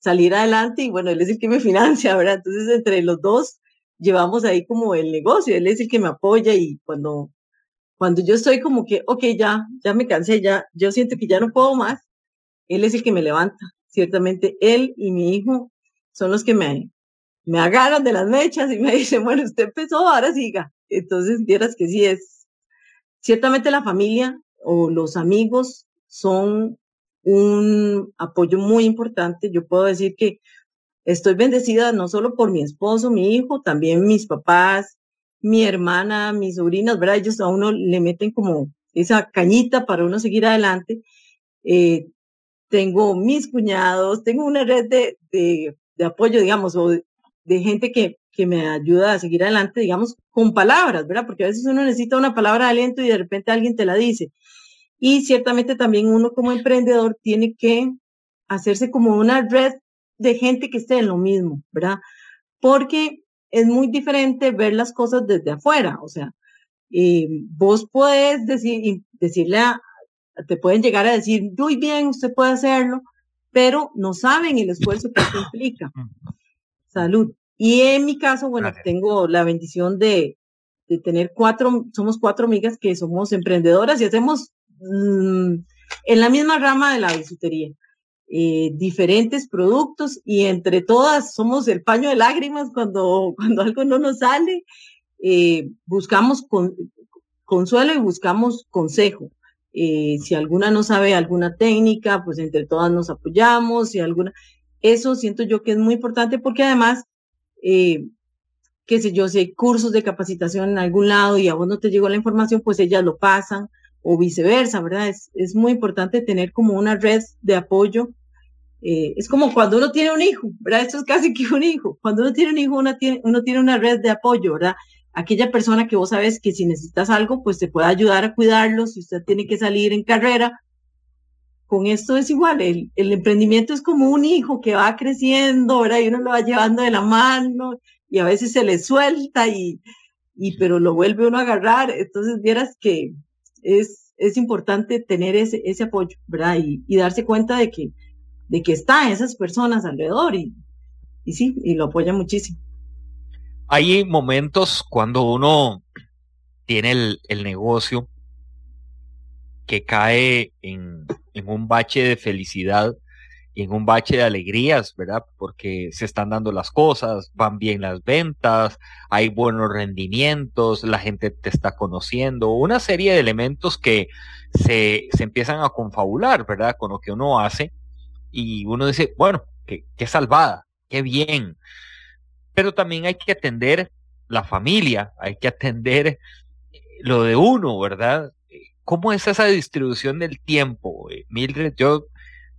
[SPEAKER 3] Salir adelante y bueno, él es el que me financia, ¿verdad? Entonces, entre los dos llevamos ahí como el negocio, él es el que me apoya y cuando, cuando yo estoy como que, ok, ya, ya me cansé, ya, yo siento que ya no puedo más, él es el que me levanta. Ciertamente, él y mi hijo son los que me, me agarran de las mechas y me dicen, bueno, usted empezó, ahora siga. Entonces, vieras que sí es. Ciertamente la familia o los amigos son un apoyo muy importante. Yo puedo decir que estoy bendecida no solo por mi esposo, mi hijo, también mis papás, mi hermana, mis sobrinas, ¿verdad? Ellos a uno le meten como esa cañita para uno seguir adelante. Eh, tengo mis cuñados, tengo una red de, de, de apoyo, digamos, o de gente que, que me ayuda a seguir adelante, digamos, con palabras, ¿verdad? Porque a veces uno necesita una palabra de aliento y de repente alguien te la dice. Y ciertamente también uno como emprendedor tiene que hacerse como una red de gente que esté en lo mismo, ¿verdad? Porque es muy diferente ver las cosas desde afuera, o sea, eh, vos podés decir, decirle a, te pueden llegar a decir, muy bien, usted puede hacerlo, pero no saben el esfuerzo que esto implica. Salud. Y en mi caso, bueno, tengo la bendición de, de, tener cuatro, somos cuatro amigas que somos emprendedoras y hacemos mm, en la misma rama de la bisutería. Eh, diferentes productos y entre todas somos el paño de lágrimas cuando, cuando algo no nos sale. Eh, buscamos con, consuelo y buscamos consejo. Eh, si alguna no sabe alguna técnica, pues entre todas nos apoyamos. Si alguna, eso siento yo que es muy importante porque además, eh, qué sé yo, si hay cursos de capacitación en algún lado y a vos no te llegó la información, pues ellas lo pasan o viceversa, ¿verdad? Es, es muy importante tener como una red de apoyo. Eh, es como cuando uno tiene un hijo, ¿verdad? Esto es casi que un hijo. Cuando uno tiene un hijo, uno tiene, uno tiene una red de apoyo, ¿verdad? aquella persona que vos sabes que si necesitas algo, pues te puede ayudar a cuidarlo, si usted tiene que salir en carrera. Con esto es igual, el, el emprendimiento es como un hijo que va creciendo, ¿verdad? Y uno lo va llevando de la mano y a veces se le suelta y, y pero lo vuelve uno a agarrar. Entonces, vieras que es, es importante tener ese, ese apoyo, ¿verdad? Y, y darse cuenta de que, de que están esas personas alrededor y, y sí, y lo apoya muchísimo.
[SPEAKER 2] Hay momentos cuando uno tiene el, negocio que cae en, un bache de felicidad y en un bache de alegrías, ¿verdad? Porque se están dando las cosas, van bien las ventas, hay buenos rendimientos, la gente te está conociendo, una serie de elementos que se, empiezan a confabular, ¿verdad? Con lo que uno hace y uno dice, bueno, qué, qué salvada, qué bien, pero también hay que atender la familia, hay que atender eh, lo de uno, ¿verdad? ¿Cómo es esa distribución del tiempo, eh, Mildred? Yo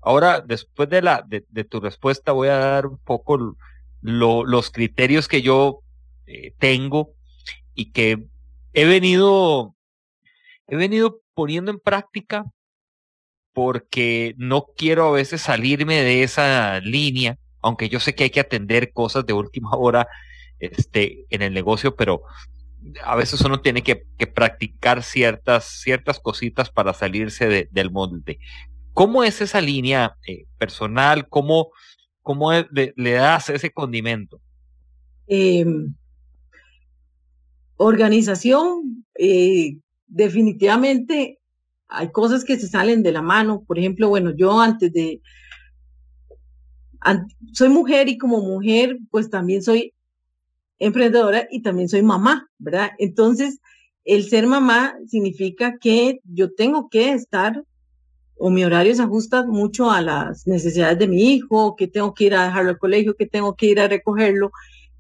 [SPEAKER 2] ahora, después de, la, de, tu respuesta, voy a dar un poco los criterios que yo eh, tengo y que he venido, he venido poniendo en práctica porque no quiero a veces salirme de esa línea aunque yo sé que hay que atender cosas de última hora este, en el negocio, pero a veces uno tiene que, practicar ciertas, ciertas cositas para salirse del molde. ¿Cómo es esa línea eh, personal? ¿Cómo, cómo le, das ese condimento?
[SPEAKER 3] Em, organización, eh, definitivamente hay cosas que se salen de la mano. Por ejemplo, bueno, yo antes de, soy mujer y como mujer, pues también soy emprendedora y también soy mamá, ¿verdad? Entonces, el ser mamá significa que yo tengo que estar o mi horario se ajusta mucho a las necesidades de mi hijo, que tengo que ir a dejarlo al colegio, que tengo que ir a recogerlo,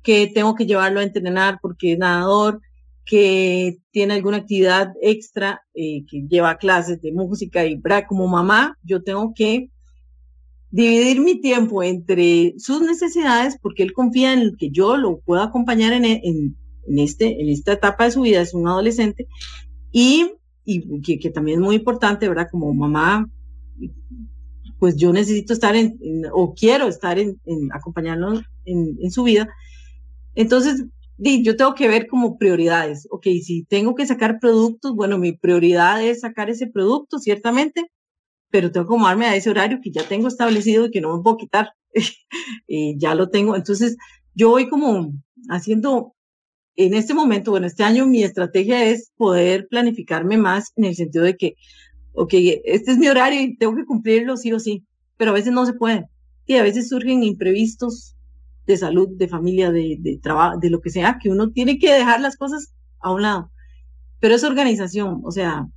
[SPEAKER 3] que tengo que llevarlo a entrenar porque es nadador, que tiene alguna actividad extra, eh, que lleva clases de música y ¿verdad? como mamá, yo tengo que dividir mi tiempo entre sus necesidades, porque él confía en que yo lo pueda acompañar en, en, este, en esta etapa de su vida, es un adolescente, y, y que, también es muy importante, ¿verdad? Como mamá, pues yo necesito estar en, o quiero estar en, acompañarlo en, su vida. Entonces, yo tengo que ver como prioridades. Ok, si tengo que sacar productos, bueno, mi prioridad es sacar ese producto, ciertamente, pero tengo que acomodarme a ese horario que ya tengo establecido y que no me puedo quitar. y ya lo tengo. Entonces, yo voy como haciendo, en este momento, bueno, este año mi estrategia es poder planificarme más en el sentido de que, ok, este es mi horario y tengo que cumplirlo sí o sí, pero a veces no se puede. Y a veces surgen imprevistos de salud, de familia, de, de trabajo, de lo que sea, que uno tiene que dejar las cosas a un lado. Pero es organización, o sea,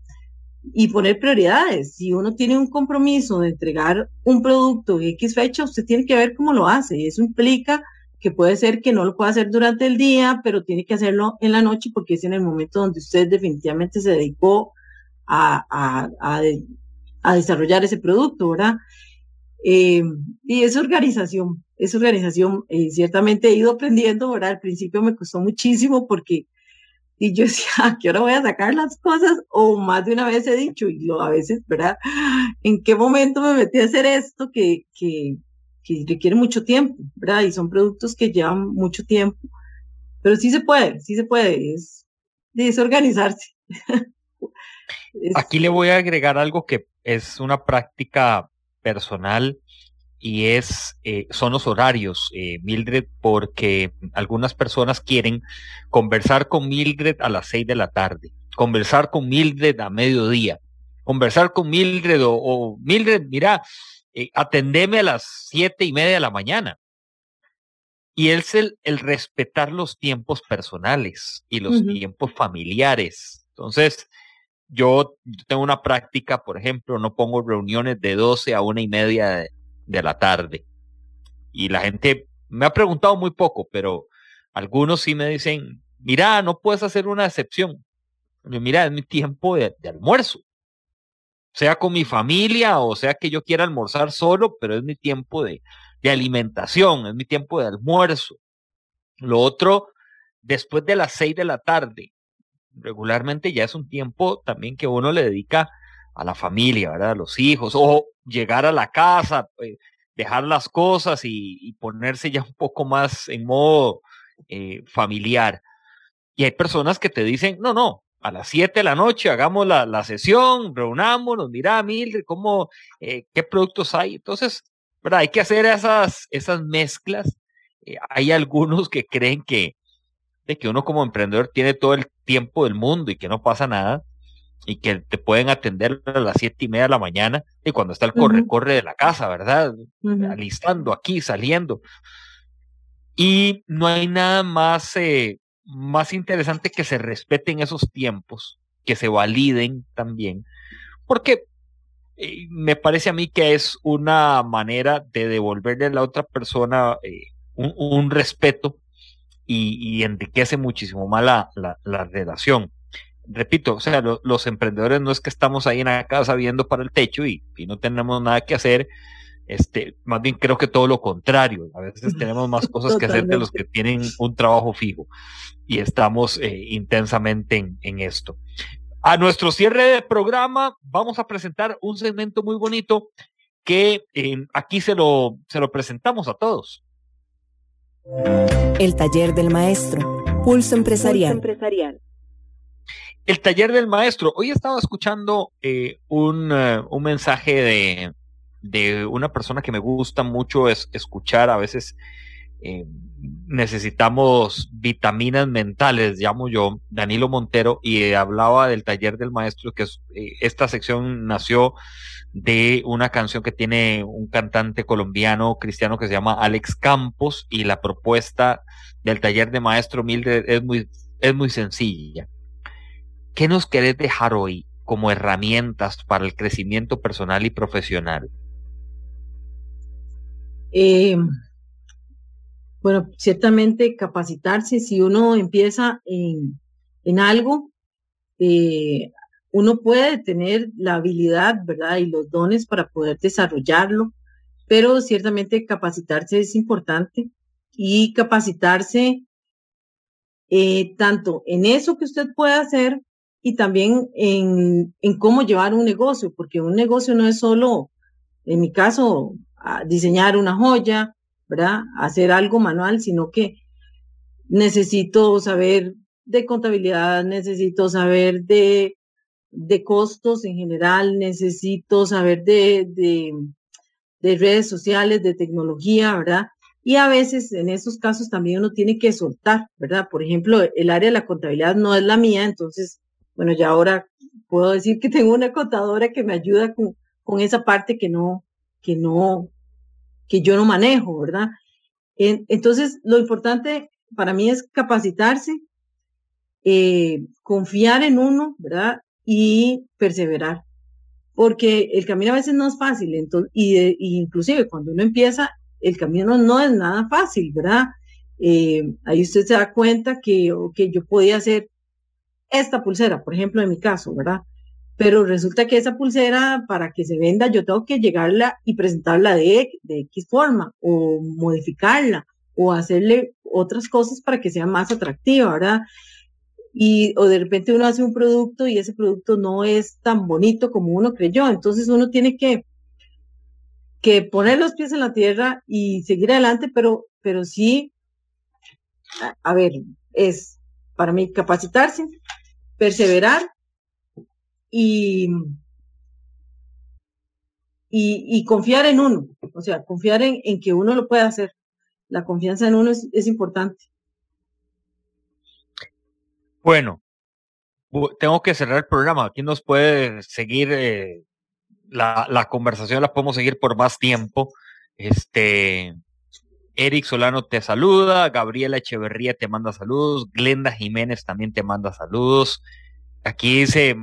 [SPEAKER 3] y poner prioridades. Si uno tiene un compromiso de entregar un producto en X fecha, usted tiene que ver cómo lo hace. Eso implica que puede ser que no lo pueda hacer durante el día, pero tiene que hacerlo en la noche porque es en el momento donde usted definitivamente se dedicó a, a, a, desarrollar ese producto, ¿verdad? Eh, y es organización, es organización. Eh, ciertamente he ido aprendiendo, ¿verdad? Al principio me costó muchísimo porque y yo decía, ¿a qué hora voy a sacar las cosas? O más de una vez he dicho, y lo a veces, ¿verdad? ¿En qué momento me metí a hacer esto que, que, que requiere mucho tiempo, ¿verdad? Y son productos que llevan mucho tiempo. Pero sí se puede, sí se puede, es, es organizarse.
[SPEAKER 2] Aquí le voy a agregar algo que es una práctica personal y es eh, son los horarios, eh, Mildred, porque algunas personas quieren conversar con Mildred a las seis de la tarde, conversar con Mildred a mediodía, conversar con Mildred o, Mildred, mira, eh, atendeme a las siete y media de la mañana. Y es el, el respetar los tiempos personales y los tiempos familiares. Entonces, yo tengo una práctica, por ejemplo, no pongo reuniones de 12 a una y media de, la tarde. Y la gente me ha preguntado muy poco, pero algunos sí me dicen, mira, no puedes hacer una excepción. mira, es mi tiempo de, almuerzo. Sea con mi familia o sea que yo quiera almorzar solo, pero es mi tiempo de, de alimentación, es mi tiempo de almuerzo. Lo otro, después de las seis de la tarde, regularmente ya es un tiempo también que uno le dedica a la familia, ¿verdad? A los hijos, o llegar a la casa, eh, dejar las cosas y, ponerse ya un poco más en modo eh, familiar. Y hay personas que te dicen, no, no, a las 7 de la noche hagamos la, la sesión, reunámonos, mira, Mildred, cómo, eh, qué productos hay. Entonces, ¿verdad? Hay que hacer esas, esas mezclas. hay algunos que creen que, de que uno como emprendedor tiene todo el tiempo del mundo y que no pasa nada y que te pueden atender a las siete y media de la mañana y cuando está el corre-corre de la casa, ¿verdad? Alistando aquí, saliendo. Y no hay nada más, eh, más interesante que se respeten esos tiempos, que se validen también, porque eh, me parece a mí que es una manera de devolverle a la otra persona eh, un respeto y, enriquece muchísimo más la, la, relación. Repito, o sea, los emprendedores no es que estamos ahí en la casa viendo para el techo y, y, no tenemos nada que hacer, este, más bien creo que todo lo contrario, a veces tenemos más cosas que hacer de los que tienen un trabajo fijo y estamos eh, intensamente en, en esto. A nuestro cierre de programa vamos a presentar un segmento muy bonito que eh, aquí se lo, se lo presentamos a todos.
[SPEAKER 1] El taller del maestro. Pulso empresarial.
[SPEAKER 2] El taller del maestro. Hoy estaba escuchando eh, un, eh, un, mensaje de, de, una persona que me gusta mucho es, escuchar. A veces eh, necesitamos vitaminas mentales, llamo yo, Danilo Montero, y hablaba del taller del maestro, que es, esta sección nació de una canción que tiene un cantante colombiano cristiano que se llama Alex Campos y la propuesta del taller de maestro Mildred es muy, es muy sencilla. ¿Qué nos querés dejar hoy como herramientas para el crecimiento personal y profesional?
[SPEAKER 3] Eh, bueno, ciertamente capacitarse, si uno empieza en, en algo, eh, uno puede tener la habilidad, ¿verdad? Y los dones para poder desarrollarlo, pero ciertamente capacitarse es importante y capacitarse eh, tanto en eso que usted puede hacer y también en, en, cómo llevar un negocio, porque un negocio no es solo, en mi caso, diseñar una joya, ¿verdad? Hacer algo manual, sino que necesito saber de contabilidad, necesito saber de de costos en general, necesito saber de, de, redes sociales, de tecnología, ¿verdad? Y a veces en esos casos también uno tiene que soltar, ¿verdad? Por ejemplo, el área de la contabilidad no es la mía, entonces, bueno, ya ahora puedo decir que tengo una contadora que me ayuda con, con esa parte que no, que no, que yo no manejo, ¿verdad? entonces, lo importante para mí es capacitarse, eh, confiar en uno, ¿verdad? y perseverar. Porque el camino a veces no es fácil, entonces, y, inclusive cuando uno empieza, el camino no es nada fácil, ¿verdad? Eh, ahí usted se da cuenta que, que yo podía hacer esta pulsera, por ejemplo, en mi caso, ¿verdad? Pero resulta que esa pulsera, para que se venda, yo tengo que llegarla y presentarla de, de X forma, o modificarla, o hacerle otras cosas para que sea más atractiva, ¿verdad? y o de repente uno hace un producto y ese producto no es tan bonito como uno creyó. Entonces uno tiene que, que poner los pies en la tierra y seguir adelante, pero, pero sí, a, ver, es para mí capacitarse, perseverar y, y, confiar en uno, o sea, confiar en, en, que uno lo puede hacer. La confianza en uno es, es importante.
[SPEAKER 2] Bueno, tengo que cerrar el programa. Aquí nos puede seguir eh, la, la, conversación, la podemos seguir por más tiempo. Este, Eric Solano te saluda, Gabriela Echeverría te manda saludos, Glenda Jiménez también te manda saludos. Aquí dice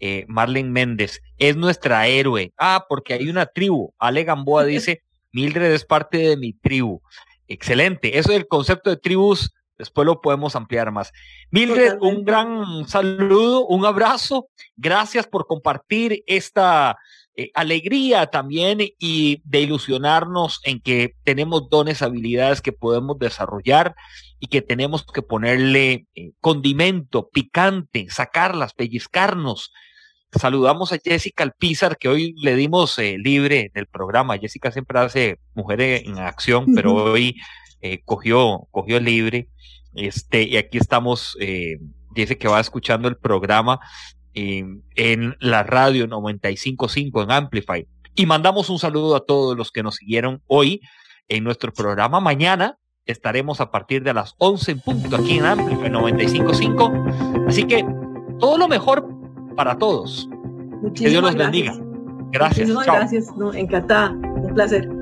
[SPEAKER 2] eh, Marlene Méndez, es nuestra héroe. Ah, porque hay una tribu. Ale Gamboa dice, Mildred es parte de mi tribu. Excelente. Eso es el concepto de tribus Después lo podemos ampliar más. Mildred, un gran saludo, un abrazo. Gracias por compartir esta eh, alegría también y de ilusionarnos en que tenemos dones, habilidades que podemos desarrollar y que tenemos que ponerle eh, condimento, picante, sacarlas, pellizcarnos. Saludamos a Jessica Alpizar, que hoy le dimos eh, libre del programa. Jessica siempre hace mujeres en acción, pero hoy cogió, cogió libre. Este, y aquí estamos, eh, dice que va escuchando el programa en la radio 955 en Amplify. Y mandamos un saludo a todos los que nos siguieron hoy en nuestro programa. Mañana estaremos a partir de las 11 en punto aquí en Amplify 955. Así que todo lo mejor para todos. que Dios los bendiga. Gracias.
[SPEAKER 3] Muchísimas gracias. No, encantada. Un placer.